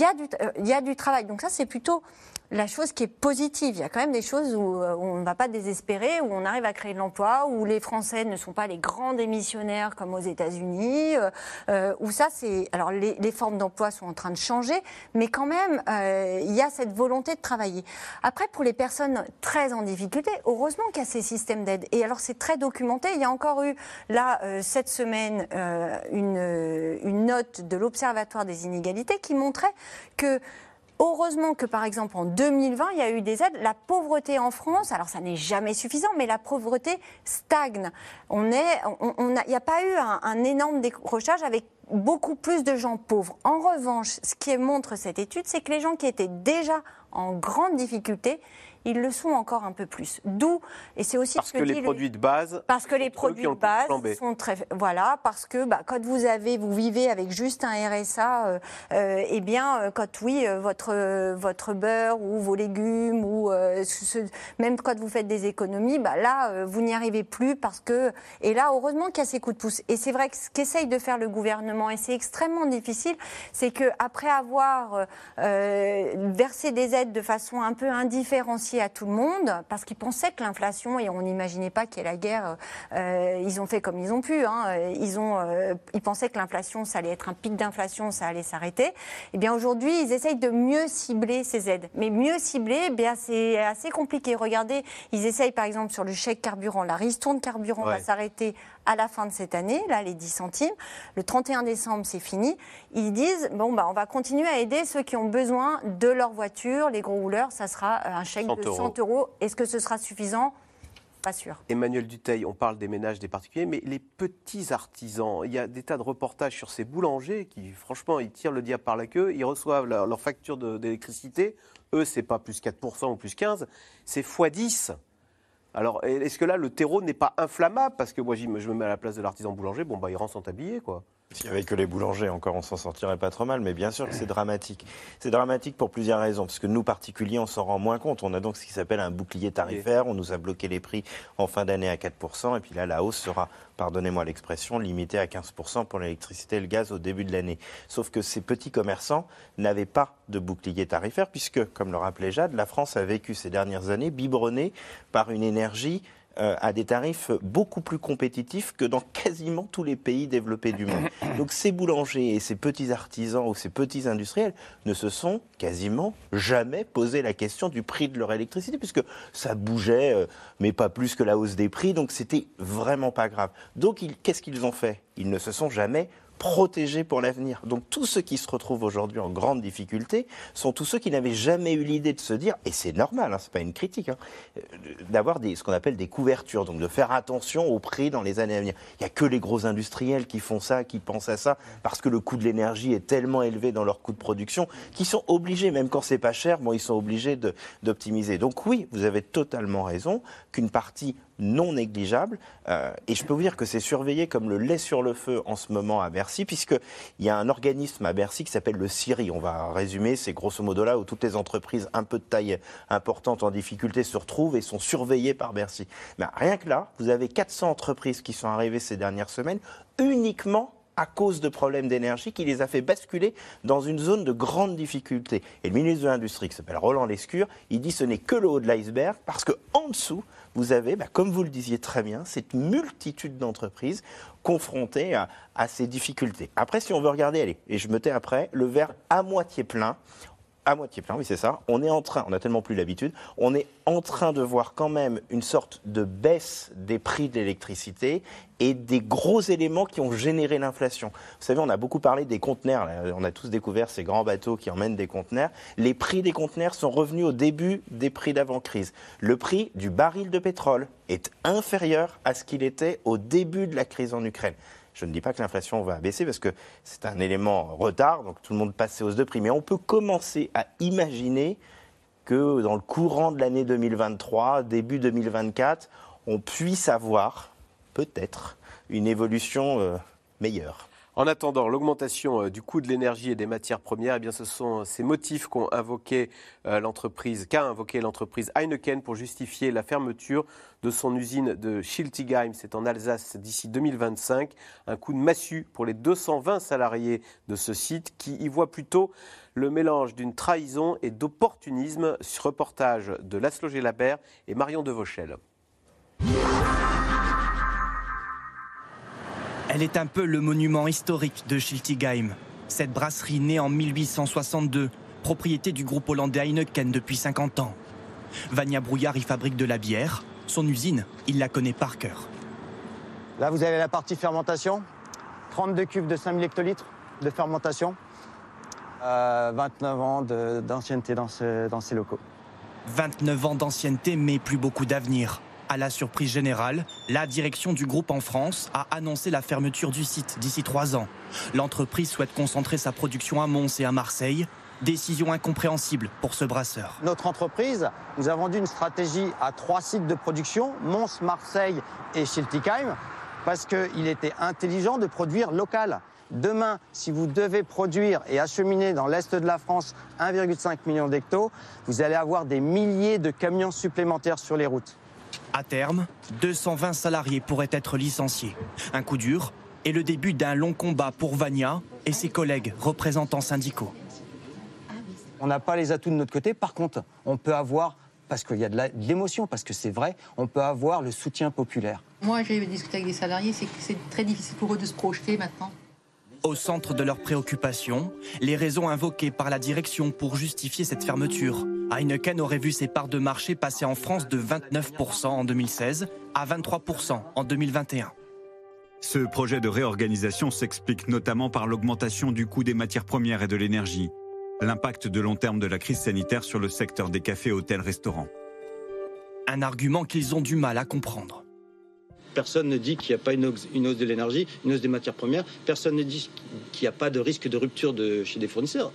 il y a du travail. Donc ça, c'est plutôt la chose qui est positive. Il y a quand même des choses où, euh, où on ne va pas désespérer, où on arrive à créer de l'emploi, où les Français ne sont pas les grands démissionnaires comme aux États-Unis, euh, euh, où ça, c'est. Alors, les, formes d'emploi sont en train de changer, mais quand même, il y a cette volonté de travailler. Après, pour les personnes très en difficulté, heureusement qu'il y a ces systèmes d'aide. Et alors, c'est très documenté. Il y a encore eu, là, cette semaine, une note de l'Observatoire des inégalités qui montrait que Heureusement que, par exemple, en 2020, il y a eu des aides. La pauvreté en France, alors ça n'est jamais suffisant, mais la pauvreté stagne. On est, on, a- il n'y a pas eu un, un énorme décrochage avec beaucoup plus de gens pauvres. En revanche, ce qui montre cette étude, c'est que les gens qui étaient déjà en grande difficulté, ils le sont encore un peu plus. D'où, et c'est aussi Parce ce que dit les le- produits de base. parce que les produits de base sont très voilà parce que bah, quand vous avez vous vivez avec juste un RSA euh, euh, eh bien euh, quand oui euh, votre votre beurre ou vos légumes ou euh, ce- même quand vous faites des économies bah là vous n'y arrivez plus parce que et là heureusement qu'il y a ces coups de pouce et c'est vrai que ce qu'essaye de faire le gouvernement et c'est extrêmement difficile c'est que après avoir versé des aides de façon un peu indifférenciée à tout le monde parce qu'ils pensaient que l'inflation et on n'imaginait pas qu'il y ait la guerre euh, ils ont fait comme ils ont pu. hein. Ils, ont, euh, ils pensaient que l'inflation, ça allait être un pic d'inflation, ça allait s'arrêter. Eh bien, aujourd'hui, ils essayent de mieux cibler ces aides. Mais mieux cibler, eh bien, c'est assez compliqué. Regardez, ils essayent, par exemple, sur le chèque carburant. La ristourne carburant va s'arrêter à la fin de cette année, là, les 10 centimes. Le 31 décembre, c'est fini. Ils disent, bon, bah, on va continuer à aider ceux qui ont besoin de leur voiture, les gros rouleurs. Ça sera euh, un chèque 100 de euros. 100 euros. Est-ce que ce sera suffisant? Pas sûr. Emmanuel Duteil, on parle des ménages, des particuliers, mais les petits artisans, il y a des tas de reportages sur ces boulangers qui, franchement, ils tirent le diable par la queue, ils reçoivent leur, leur facture d'électricité. Eux, c'est pas plus 4% ou plus 15%, c'est x10. Alors, est-ce que là, le terreau n'est pas inflammable? Parce que moi, je me mets à la place de l'artisan boulanger, bon, bah, il rend son tablier, quoi. S'il n'y avait que les boulangers, encore, on s'en sortirait pas trop mal, mais bien sûr que c'est dramatique. C'est dramatique pour plusieurs raisons, parce que nous, particuliers, on s'en rend moins compte. On a donc ce qui s'appelle un bouclier tarifaire, on nous a bloqué les prix en fin d'année à 4%, et puis là, la hausse sera, pardonnez-moi l'expression, limitée à 15% pour l'électricité et le gaz au début de l'année. Sauf que ces petits commerçants n'avaient pas de bouclier tarifaire, puisque, comme le rappelait Jade, la France a vécu ces dernières années biberonnée par une énergie euh, à des tarifs beaucoup plus compétitifs que dans quasiment tous les pays développés du monde. <coughs> Donc ces boulangers et ces petits artisans ou ces petits industriels ne se sont quasiment jamais posé la question du prix de leur électricité, puisque ça bougeait, euh, mais pas plus que la hausse des prix, donc c'était vraiment pas grave. Donc qu'est-ce qu'ils ont fait? Ils ne se sont jamais protégés pour l'avenir. Donc tous ceux qui se retrouvent aujourd'hui en grande difficulté sont tous ceux qui n'avaient jamais eu l'idée de se dire, et c'est normal, hein, c'est pas une critique, hein, euh, d'avoir ce qu'on appelle des couvertures, donc de faire attention au prix dans les années à venir. Il n'y a que les gros industriels qui font ça, qui pensent à ça, parce que le coût de l'énergie est tellement élevé dans leur coût de production, qu'ils sont obligés, même quand c'est pas cher, bon, ils sont obligés d'optimiser. Donc oui, vous avez totalement raison qu'une partie non négligeable, euh, et je peux vous dire que c'est surveillé comme le lait sur le feu en ce moment à Bercy, puisqu'il y a un organisme à Bercy qui s'appelle le CIRI. On va résumer, c'est grosso modo là où toutes les entreprises un peu de taille importante en difficulté se retrouvent et sont surveillées par Bercy. Mais rien que là, vous avez 400 entreprises qui sont arrivées ces dernières semaines uniquement à cause de problèmes d'énergie qui les a fait basculer dans une zone de grande difficulté. Et le ministre de l'Industrie, qui s'appelle Roland Lescure, il dit ce n'est que le haut de l'iceberg parce qu'en dessous, vous avez, bah, comme vous le disiez très bien, cette multitude d'entreprises confrontées à, à ces difficultés. Après, si on veut regarder, allez, et je me tais après, le verre à moitié plein, à moitié plein, oui c'est ça. On est en train, on a tellement plus l'habitude, on est en train de voir quand même une sorte de baisse des prix de l'électricité et des gros éléments qui ont généré l'inflation. Vous savez, on a beaucoup parlé des conteneurs, on a tous découvert ces grands bateaux qui emmènent des conteneurs. Les prix des conteneurs sont revenus au début des prix d'avant-crise. Le prix du baril de pétrole est inférieur à ce qu'il était au début de la crise en Ukraine. Je ne dis pas que l'inflation va baisser parce que c'est un élément retard, donc tout le monde passe ses hausses de prix. Mais on peut commencer à imaginer que dans le courant de l'année 2023, début 2024, on puisse avoir peut-être une évolution euh, meilleure. En attendant l'augmentation euh, du coût de l'énergie et des matières premières, eh ce sont ces motifs euh, qu'a invoqué l'entreprise Heineken pour justifier la fermeture de son usine de Schiltigheim, c'est en Alsace, d'ici 2025. Un coup de massue pour les 220 salariés de ce site qui y voient plutôt le mélange d'une trahison et d'opportunisme. Reportage de Laszlo Labert et Marion Devauchel. Elle est un peu le monument historique de Schiltigheim. Cette brasserie née en 1862, propriété du groupe hollandais Heineken depuis 50 ans. Vania Brouillard y fabrique de la bière. Son usine, il la connaît par cœur. Là, vous avez la partie fermentation. 32 cuves de 5000 hectolitres de fermentation. Euh, 29 ans de- d'ancienneté dans, ce- dans ces locaux. 29 ans d'ancienneté, mais plus beaucoup d'avenir. À la surprise générale, la direction du groupe en France a annoncé la fermeture du site d'ici trois ans. L'entreprise souhaite concentrer sa production à Mons et à Marseille. Décision incompréhensible pour ce brasseur. Notre entreprise nous a vendu une stratégie à trois sites de production, Mons, Marseille et Schiltigheim, parce qu'il était intelligent de produire local. Demain, si vous devez produire et acheminer dans l'Est de la France 1,5 million d'hectos, vous allez avoir des milliers de camions supplémentaires sur les routes. À terme, 220 salariés pourraient être licenciés. Un coup dur et le début d'un long combat pour Vania et ses collègues représentants syndicaux. On n'a pas les atouts de notre côté. Par contre, on peut avoir, parce qu'il y a de l'émotion, parce que c'est vrai, on peut avoir le soutien populaire. Moi, j'ai discuté avec des salariés, c'est que c'est très difficile pour eux de se projeter maintenant. Au centre de leurs préoccupations, les raisons invoquées par la direction pour justifier cette fermeture. Heineken aurait vu ses parts de marché passer en France de 29% en 2016 à 23% en 2021. Ce projet de réorganisation s'explique notamment par l'augmentation du coût des matières premières et de l'énergie, l'impact de long terme de la crise sanitaire sur le secteur des cafés, hôtels, restaurants. Un argument qu'ils ont du mal à comprendre. Personne ne dit qu'il n'y a pas une hausse, une hausse de l'énergie, une hausse des matières premières. Personne ne dit qu'il n'y a pas de risque de rupture de, chez des fournisseurs.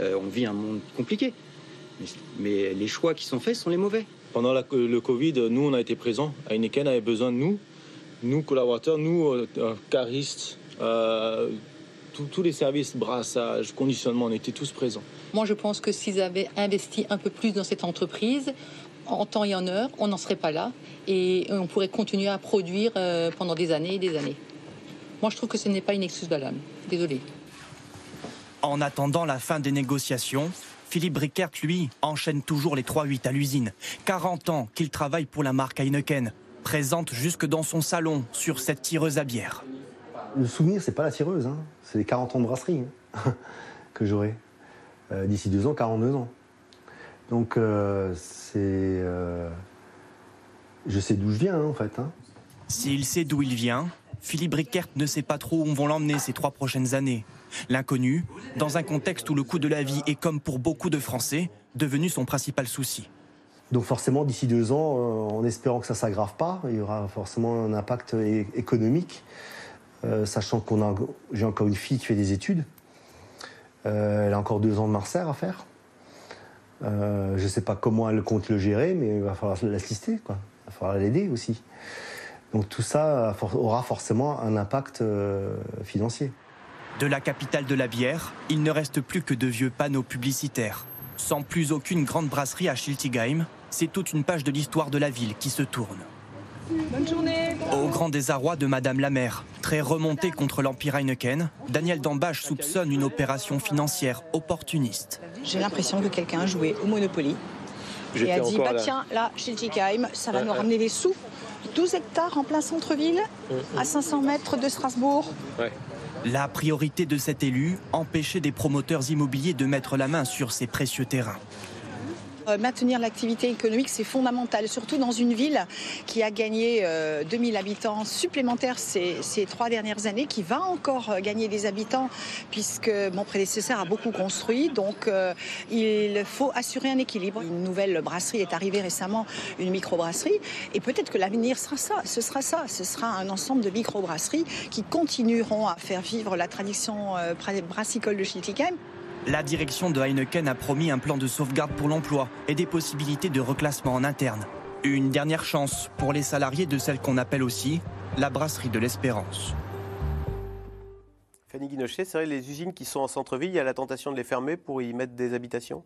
Euh, on vit un monde compliqué. Mais, mais les choix qui sont faits sont les mauvais. Pendant la- le Covid, nous, on a été présents. Heineken avait besoin de nous, nous, collaborateurs, nous, euh, euh, caristes, euh, tous- tous les services, brassage, conditionnement, on était tous présents. Moi, je pense que s'ils avaient investi un peu plus dans cette entreprise, en temps et en heure, on n'en serait pas là et on pourrait continuer à produire euh, pendant des années et des années. Moi, je trouve que ce n'est pas une excuse valable. Désolée. En attendant la fin des négociations, Philippe Brickert, lui, enchaîne toujours les 3-8 à l'usine. 40 ans qu'il travaille pour la marque Heineken, présente jusque dans son salon sur cette tireuse à bière. Le souvenir, c'est pas la tireuse, hein. c'est les 40 ans de brasserie hein, <laughs> que j'aurai. Euh, D'ici deux ans, 42 ans. Donc, euh, c'est. euh, je sais d'où je viens, hein, en fait. hein. S'il sait d'où il vient, Philippe Brickert ne sait pas trop où vont l'emmener ces trois prochaines années. L'inconnu, dans un contexte où le coût de la vie est, comme pour beaucoup de Français, devenu son principal souci. Donc, forcément, d'ici deux ans, euh, en espérant que ça s'aggrave pas, il y aura forcément un impact économique. Euh, sachant qu'on a, j'ai encore une fille qui fait des études. Euh, elle a encore deux ans de Marseille à faire. Euh, je ne sais pas comment elle compte le gérer, mais il va falloir l'assister. Il va falloir l'aider aussi. Donc tout ça aura forcément un impact euh, financier. De la capitale de la bière, il ne reste plus que de vieux panneaux publicitaires. Sans plus aucune grande brasserie à Schiltigheim, c'est toute une page de l'histoire de la ville qui se tourne. Bonne journée. Au grand désarroi de Madame la maire, très remontée contre l'Empire Heineken, Daniel Dambache soupçonne une opération financière opportuniste. J'ai l'impression que quelqu'un a joué au Monopoly et a dit bah là. tiens là chez ça va nous ouais. ramener des sous 12 hectares en plein centre-ville à 500 mètres de Strasbourg La priorité de cet élu, empêcher des promoteurs immobiliers de mettre la main sur ces précieux terrains. Euh, maintenir l'activité économique c'est fondamental surtout dans une ville qui a gagné euh, 2000 habitants supplémentaires ces, trois dernières années qui va encore euh, gagner des habitants puisque mon prédécesseur a beaucoup construit. Donc il faut assurer un équilibre. Une nouvelle brasserie est arrivée récemment une microbrasserie. Et peut-être que l'avenir sera ça ce sera ça. Ce sera un ensemble de microbrasseries qui continueront à faire vivre la tradition bra- brassicole de Schiltigheim La direction de Heineken a promis un plan de sauvegarde pour l'emploi et des possibilités de reclassement en interne. Une dernière chance pour les salariés de celle qu'on appelle aussi la brasserie de l'espérance. Fanny Guinochet, c'est vrai, les usines qui sont en centre-ville, il y a la tentation de les fermer pour y mettre des habitations?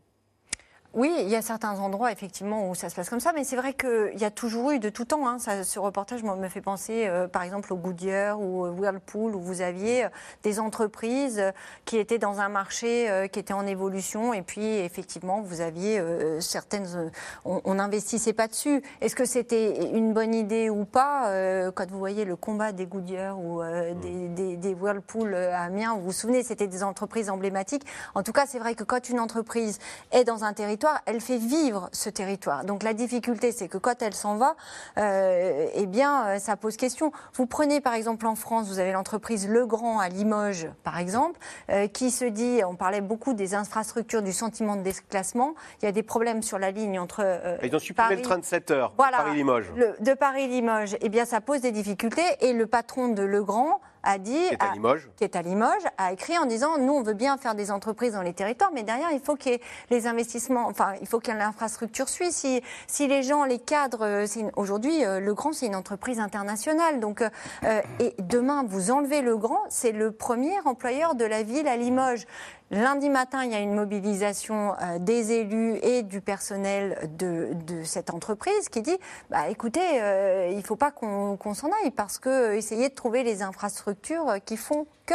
Oui, il y a certains endroits effectivement où ça se passe comme ça, mais c'est vrai qu'il y a toujours eu de tout temps. hein, ça- ce reportage me fait penser, euh, par exemple, au Goodyear ou au Whirlpool, où vous aviez euh, des entreprises euh, qui étaient dans un marché euh, qui était en évolution, et puis effectivement, vous aviez euh, certaines. on n'investissait pas dessus. Est-ce que c'était une bonne idée ou pas Quand vous voyez le combat des Goodyear ou euh, des, des, des Whirlpool à Amiens, vous vous souvenez, c'était des entreprises emblématiques. En tout cas, c'est vrai que quand une entreprise est dans un territoire, elle fait vivre ce territoire. Donc la difficulté, c'est que quand elle s'en va, euh, eh bien, euh, ça pose question. Vous prenez par exemple en France, vous avez l'entreprise Legrand à Limoges, par exemple, euh, qui se dit, on parlait beaucoup des infrastructures, du sentiment de déclassement. Il y a des problèmes sur la ligne entre. euh, Ils ont supprimé Paris- le train de 7 heures, voilà, Paris-Limoges. de Paris-Limoges, eh bien, ça pose des difficultés. Et le patron de Legrand a dit, Qui est à a- Limoges. qui est à Limoges, a écrit en disant, nous, on veut bien faire des entreprises dans les territoires, mais derrière, il faut qu'il y ait les investissements, enfin, il faut qu'il y ait l'infrastructure suive. Si, si les gens, les cadres, euh, aujourd'hui, euh, Legrand, c'est une entreprise internationale. Donc, euh, euh, et demain, vous enlevez Legrand, c'est le premier employeur de la ville à Limoges. Lundi matin, il y a une mobilisation euh, des élus et du personnel de, cette entreprise qui dit bah, écoutez, euh, il ne faut pas qu'on s'en aille parce que euh, essayez de trouver les infrastructures qui font que.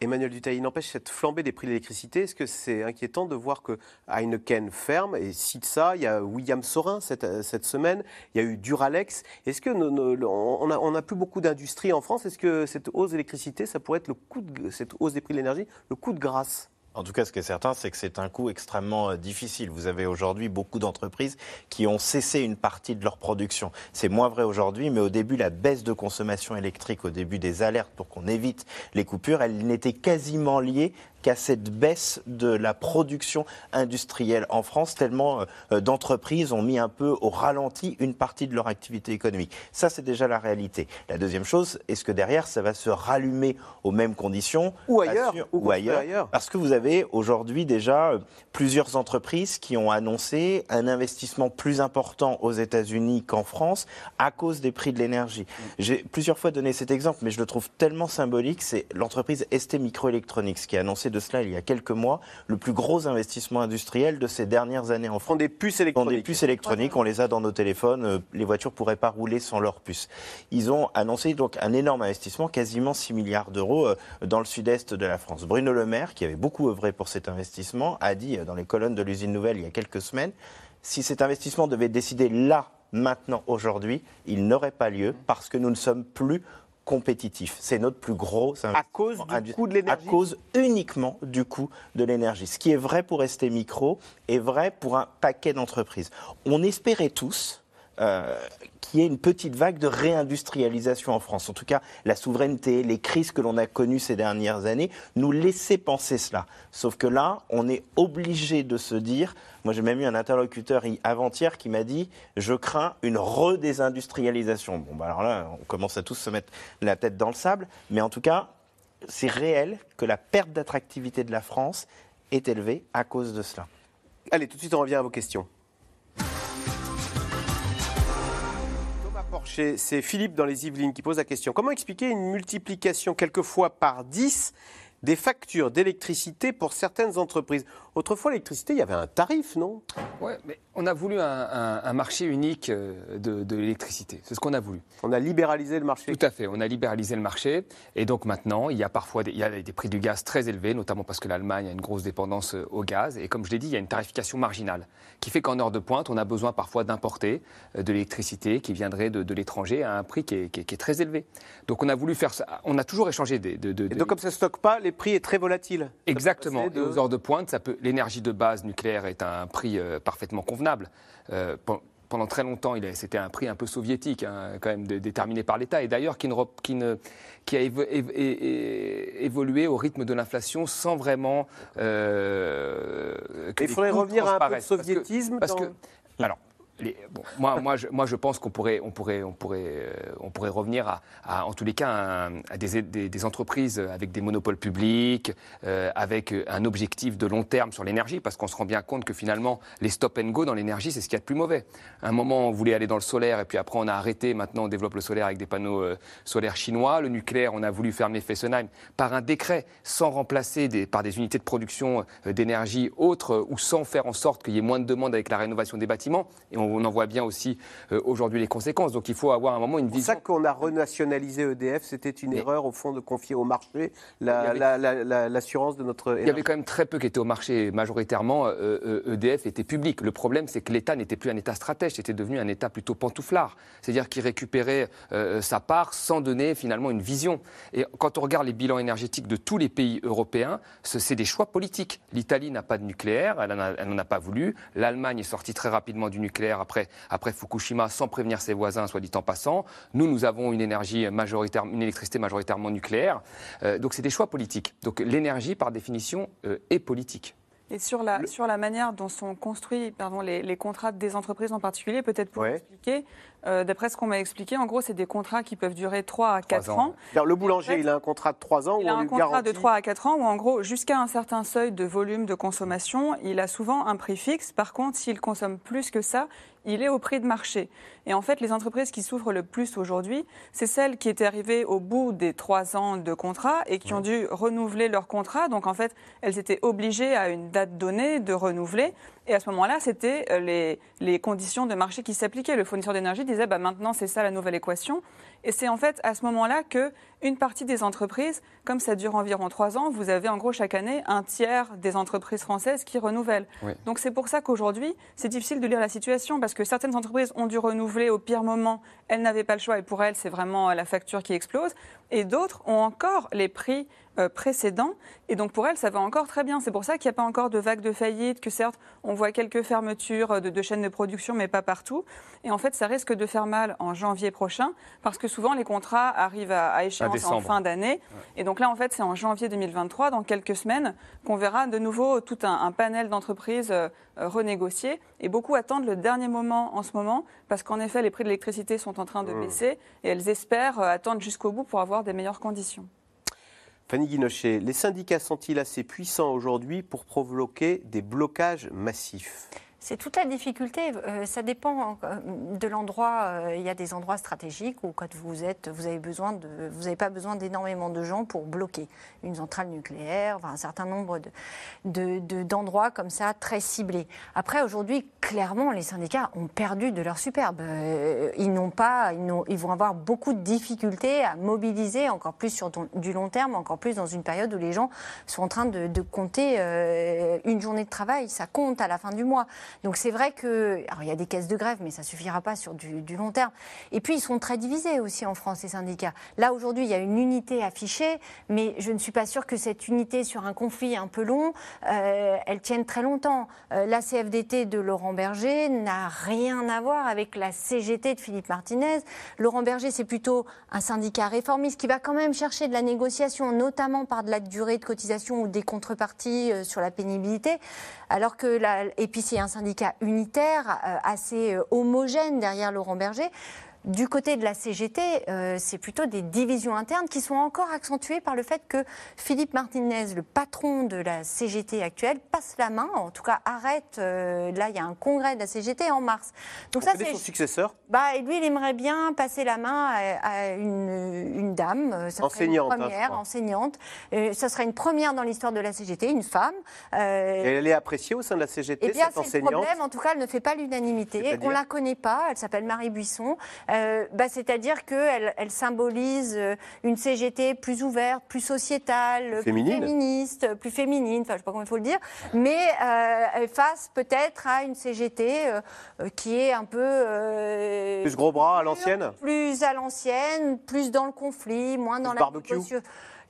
Emmanuel Dutailly, n'empêche cette flambée des prix de l'électricité. Est-ce que c'est inquiétant de voir que Heineken ferme Et cite ça, il y a William Sorin cette, semaine, il y a eu Duralex. Est-ce que nos- on a plus beaucoup d'industrie en France? Est-ce que cette hausse d'électricité, ça pourrait être le coup de, cette hausse des prix de l'énergie, le coup de grâce? En tout cas, ce qui est certain, c'est que c'est un coût extrêmement euh, difficile. Vous avez aujourd'hui beaucoup d'entreprises qui ont cessé une partie de leur production. C'est moins vrai aujourd'hui, mais au début, la baisse de consommation électrique, au début des alertes pour qu'on évite les coupures, elle n'était quasiment liée qu'à cette baisse de la production industrielle en France, tellement euh, d'entreprises ont mis un peu au ralenti une partie de leur activité économique. Ça, c'est déjà la réalité. La deuxième chose, est-ce que derrière, ça va se rallumer aux mêmes conditions? Ou ailleurs, ou ou ailleurs, ailleurs. Parce que vous avez aujourd'hui déjà euh, plusieurs entreprises qui ont annoncé un investissement plus important aux États-Unis qu'en France à cause des prix de l'énergie. J'ai plusieurs fois donné cet exemple, mais je le trouve tellement symbolique. C'est l'entreprise ST Microelectronics qui a annoncé de cela il y a quelques mois le plus gros investissement industriel de ces dernières années en France. des puces électroniques. des puces électroniques, on les a dans nos téléphones. euh, Les voitures pourraient pas rouler sans leurs puces. Ils ont annoncé donc un énorme investissement, quasiment 6 milliards d'euros euh, dans le sud-est de la France. Bruno Le Maire, qui avait beaucoup œuvré pour cet investissement, a dit euh, dans les colonnes de l'usine nouvelle il y a quelques semaines, si cet investissement devait décider là, maintenant, aujourd'hui, il n'aurait pas lieu parce que nous ne sommes plus C'est notre plus gros investissement. À cause du coût de l'énergie À cause uniquement du coût de l'énergie. Ce qui est vrai pour ST Micro est vrai pour un paquet d'entreprises. On espérait tous euh, qu'il y ait une petite vague de réindustrialisation en France. En tout cas, la souveraineté, les crises que l'on a connues ces dernières années nous laissaient penser cela. Sauf que là, on est obligé de se dire, moi j'ai même eu un interlocuteur hi- avant-hier qui m'a dit, je crains une redésindustrialisation. Bon, bah alors là, on commence à tous se mettre la tête dans le sable, mais en tout cas, c'est réel que la perte d'attractivité de la France est élevée à cause de cela. Allez, tout de suite, on revient à vos questions. C'est Philippe dans les Yvelines qui pose la question. Comment expliquer une multiplication quelquefois par 10 des factures d'électricité pour certaines entreprises? Autrefois, l'électricité, il y avait un tarif, non? Ouais, mais on a voulu un, un- un marché unique euh, de, de l'électricité. C'est ce qu'on a voulu. On a libéralisé le marché. Tout à fait. On a libéralisé le marché. Et donc maintenant, il y a parfois des, il y a des prix du gaz très élevés, notamment parce que l'Allemagne a une grosse dépendance euh, au gaz. Et comme je l'ai dit, il y a une tarification marginale qui fait qu'en heure de pointe, on a besoin parfois d'importer euh, de l'électricité qui viendrait de, de l'étranger à un prix qui est, qui est- qui est très élevé. Donc on a voulu faire ça. On a toujours échangé des, de, de- Et donc, comme ça ne stocke pas, les prix est très volatile. Exactement. Et aux heures de pointe, ça peut. L'énergie de base nucléaire est à un prix euh, parfaitement convenable. Euh, pen- pendant très longtemps, c'était un prix un peu soviétique, hein, quand même dé- déterminé par l'État, et d'ailleurs qui, a évolué au rythme de l'inflation sans vraiment. euh, que Il faudrait revenir à un peu de transparaissent. Parce que- soviétisme Parce que, dans- alors, les- bon, moi, moi, je, moi, je pense qu'on pourrait, on pourrait, on pourrait, euh, on pourrait revenir à, à, en tous les cas, à des, des- des entreprises avec des monopoles publics, euh, avec un objectif de long terme sur l'énergie, parce qu'on se rend bien compte que finalement, les stop and go dans l'énergie, c'est ce qu'il y a de plus mauvais. À un moment, on voulait aller dans le solaire, et puis après, on a arrêté. Maintenant, on développe le solaire avec des panneaux euh, solaires chinois. Le nucléaire, on a voulu fermer Fessenheim par un décret, sans remplacer des- par des unités de production euh, d'énergie autres, ou sans faire en sorte qu'il y ait moins de demandes avec la rénovation des bâtiments. Et on, on en voit bien aussi euh, aujourd'hui les conséquences. Donc il faut avoir un moment une C'est vision. ça qu'on a renationalisé EDF. C'était une erreur, au fond, de confier au marché la- la- la- l'assurance de notre Il y avait quand même très peu qui étaient au marché. Majoritairement, euh, euh, EDF était public. Le problème, c'est que l'État n'était plus un État stratège, c'était devenu un État plutôt pantouflard. C'est-à-dire qu'il récupérait euh, sa part sans donner finalement une vision. Et quand on regarde les bilans énergétiques de tous les pays européens, ce- c'est des choix politiques. L'Italie n'a pas de nucléaire, elle n'en a, elle n'en a pas voulu. L'Allemagne est sortie très rapidement du nucléaire après, après Fukushima sans prévenir ses voisins, soit dit en passant. Nous, nous avons une énergie majoritaire, une électricité majoritairement nucléaire. Euh, donc c'est des choix politiques. Donc l'énergie, par définition, euh, est politique. Et sur la, sur la manière dont sont construits pardon, les, les contrats des entreprises en particulier, peut-être pour expliquer, euh, d'après ce qu'on m'a expliqué, en gros, c'est des contrats qui peuvent durer 3 à 4 ans. Alors, Le boulanger, il a un contrat de 3 ans Il où a on un lui contrat garantit... de 3 à 4 ans où, en gros, jusqu'à un certain seuil de volume de consommation, il a souvent un prix fixe. Par contre, s'il consomme plus que ça, il est au prix de marché. Et en fait, les entreprises qui souffrent le plus aujourd'hui, c'est celles qui étaient arrivées au bout des 3 ans de contrat et qui ont dû renouveler leur contrat. Donc, en fait, elles étaient obligées à une date donnée de renouveler. Et à ce moment-là, c'était euh, les, conditions de marché qui s'appliquaient. Le fournisseur d'énergie disait, bah, maintenant, c'est ça la nouvelle équation. Et c'est en fait à ce moment-là que une partie des entreprises, comme ça dure environ trois ans, vous avez en gros chaque année un tiers des entreprises françaises qui renouvellent. Oui. Donc c'est pour ça qu'aujourd'hui, c'est difficile de lire la situation parce que certaines entreprises ont dû renouveler au pire moment, elles n'avaient pas le choix et pour elles, c'est vraiment euh, la facture qui explose. Et d'autres ont encore les prix euh, précédents et donc pour elles, ça va encore très bien. C'est pour ça qu'il n'y a pas encore de vague de faillite, que certes, on voit quelques fermetures euh, de, de chaînes de production, mais pas partout. Et en fait, ça risque de faire mal en janvier prochain parce que que souvent les contrats arrivent à, à échéance en fin d'année. Et donc là, en fait, c'est en janvier 2023, dans quelques semaines, qu'on verra de nouveau tout un, un panel d'entreprises euh, renégocier. Et beaucoup attendent le dernier moment en ce moment, parce qu'en effet, les prix de l'électricité sont en train de Mmh. baisser, et elles espèrent euh, attendre jusqu'au bout pour avoir des meilleures conditions. Fanny Guinochet, les syndicats sont-ils assez puissants aujourd'hui pour provoquer des blocages massifs? C'est toute la difficulté. Euh, ça dépend euh, de l'endroit. Euh, Il y a des endroits stratégiques où quand vous êtes, vous avez besoin de, vous n'avez pas besoin d'énormément de gens pour bloquer une centrale nucléaire, un certain nombre de, de- de- d'endroits comme ça très ciblés. Après, aujourd'hui, clairement, les syndicats ont perdu de leur superbe. Ils n'ont pas, ils, vont avoir beaucoup de difficultés à mobiliser encore plus sur du long terme, encore plus dans une période où les gens sont en train de, compter une journée de travail. Ça compte à la fin du mois. Donc c'est vrai que, alors il y a des caisses de grève, mais ça suffira pas sur du, long terme. Et puis ils sont très divisés aussi en France, les syndicats. Là aujourd'hui, il y a une unité affichée, mais je ne suis pas sûre que cette unité sur un conflit un peu long, euh, elle tienne très longtemps. Euh, la CFDT de Laurent Berger n'a rien à voir avec la CGT de Philippe Martinez. Laurent Berger, c'est plutôt un syndicat réformiste qui va quand même chercher de la négociation, notamment par de la durée de cotisation ou des contreparties euh, sur la pénibilité. Alors que la, un syndicat unitaire, euh, assez euh, homogène derrière Laurent Berger. Du côté de la CGT, euh, c'est plutôt des divisions internes qui sont encore accentuées par le fait que Philippe Martinez, le patron de la CGT actuelle, passe la main, en tout cas arrête. euh, là, il y a un congrès de la CGT en mars. Donc ça, c'est son successeur? Bah, et lui, il aimerait bien passer la main à, à une, une dame, euh, ça Enseignante, hein, une première, enseignante. Euh, ça serait une première dans l'histoire de la CGT, une femme. Et Elle est appréciée au sein de la CGT, eh bien, cette c'est le enseignante? Problème. En tout cas, elle ne fait pas l'unanimité. On la connaît pas. Elle s'appelle Marie Buisson. Euh, bah, C'est-à-dire qu'elle elle symbolise euh, une CGT plus ouverte, plus sociétale, Féminine. plus féministe, plus féminine. Enfin, je sais pas comment il faut le dire. Mais euh, face peut-être à une CGT euh, euh, qui est un peu euh, Plus gros bras à l'ancienne plus à l'ancienne, plus dans le conflit, moins dans Plus la barbecue.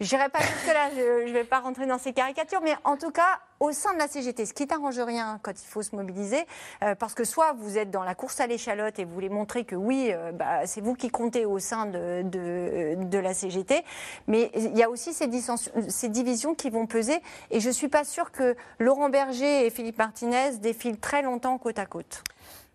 J'irai pas jusque-là, je ne vais pas rentrer dans ces caricatures, mais en tout cas, au sein de la CGT, ce qui t'arrange rien quand il faut se mobiliser, euh, parce que soit vous êtes dans la course à l'échalote et vous voulez montrer que oui, euh, bah, c'est vous qui comptez au sein de, la CGT, mais il y a aussi ces divisions qui vont peser, et je ne suis pas sûre que Laurent Berger et Philippe Martinez défilent très longtemps côte à côte.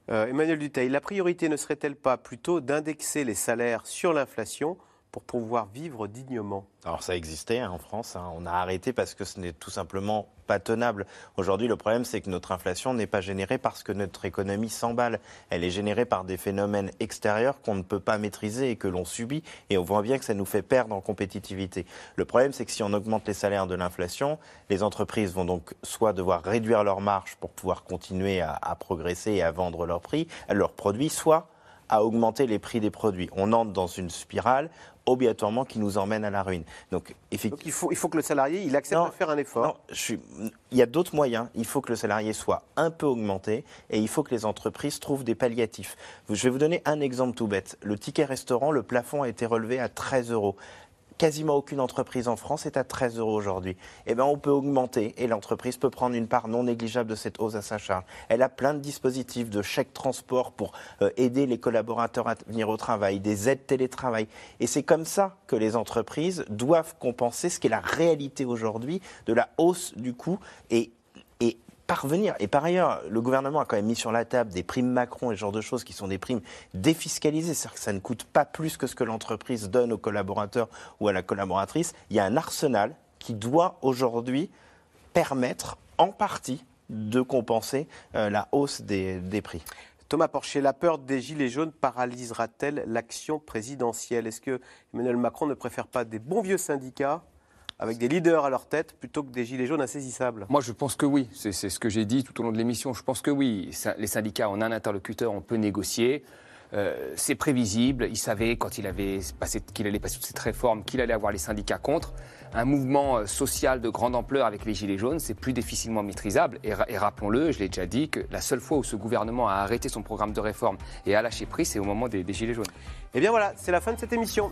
Euh, Emmanuel Duteil, la priorité ne serait-elle pas plutôt d'indexer les salaires sur l'inflation pour pouvoir vivre dignement Alors ça existait hein, en France, hein. on a arrêté parce que ce n'est tout simplement pas tenable. Aujourd'hui, le problème, c'est que notre inflation n'est pas générée parce que notre économie s'emballe. Elle est générée par des phénomènes extérieurs qu'on ne peut pas maîtriser et que l'on subit. Et on voit bien que ça nous fait perdre en compétitivité. Le problème, c'est que si on augmente les salaires de l'inflation, les entreprises vont donc soit devoir réduire leurs marges pour pouvoir continuer à, à progresser et à vendre leurs prix, leurs produits, soit à augmenter les prix des produits. On entre dans une spirale obligatoirement qui nous emmène à la ruine. Donc, effectivement, il, faut, il faut que le salarié il accepte de faire un effort. non, je suis- il y a d'autres moyens. Il faut que le salarié soit un peu augmenté et il faut que les entreprises trouvent des palliatifs. Je vais vous donner un exemple tout bête. Le ticket restaurant, le plafond a été relevé à 13 euros. Quasiment aucune entreprise en France est à 13 euros aujourd'hui. Eh bien, on peut augmenter et l'entreprise peut prendre une part non négligeable de cette hausse à sa charge. Elle a plein de dispositifs de chèques transport pour euh, aider les collaborateurs à venir au travail, des aides télétravail. Et c'est comme ça que les entreprises doivent compenser ce qui est la réalité aujourd'hui de la hausse du coût et, et parvenir. Et par ailleurs, le gouvernement a quand même mis sur la table des primes Macron et ce genre de choses qui sont des primes défiscalisées, c'est-à-dire que ça ne coûte pas plus que ce que l'entreprise donne au collaborateur ou à la collaboratrice. Il y a un arsenal qui doit aujourd'hui permettre en partie de compenser euh, la hausse des, des prix. Thomas Porcher, la peur des Gilets jaunes paralysera-t-elle l'action présidentielle? Est-ce que Emmanuel Macron ne préfère pas des bons vieux syndicats avec des leaders à leur tête plutôt que des Gilets jaunes insaisissables Moi, je pense que oui. C'est ce que j'ai dit tout au long de l'émission. Je pense que oui. Les syndicats, on a un interlocuteur, on peut négocier. Euh, c'est prévisible. Il savait quand il avait passé, qu'il allait passer toute cette réforme, qu'il allait avoir les syndicats contre. Un mouvement euh, social de grande ampleur avec les gilets jaunes, c'est plus difficilement maîtrisable. Et, ra- et rappelons-le, je l'ai déjà dit, que la seule fois où ce gouvernement a arrêté son programme de réforme et a lâché prise, c'est au moment des, des gilets jaunes. Eh bien voilà, c'est la fin de cette émission.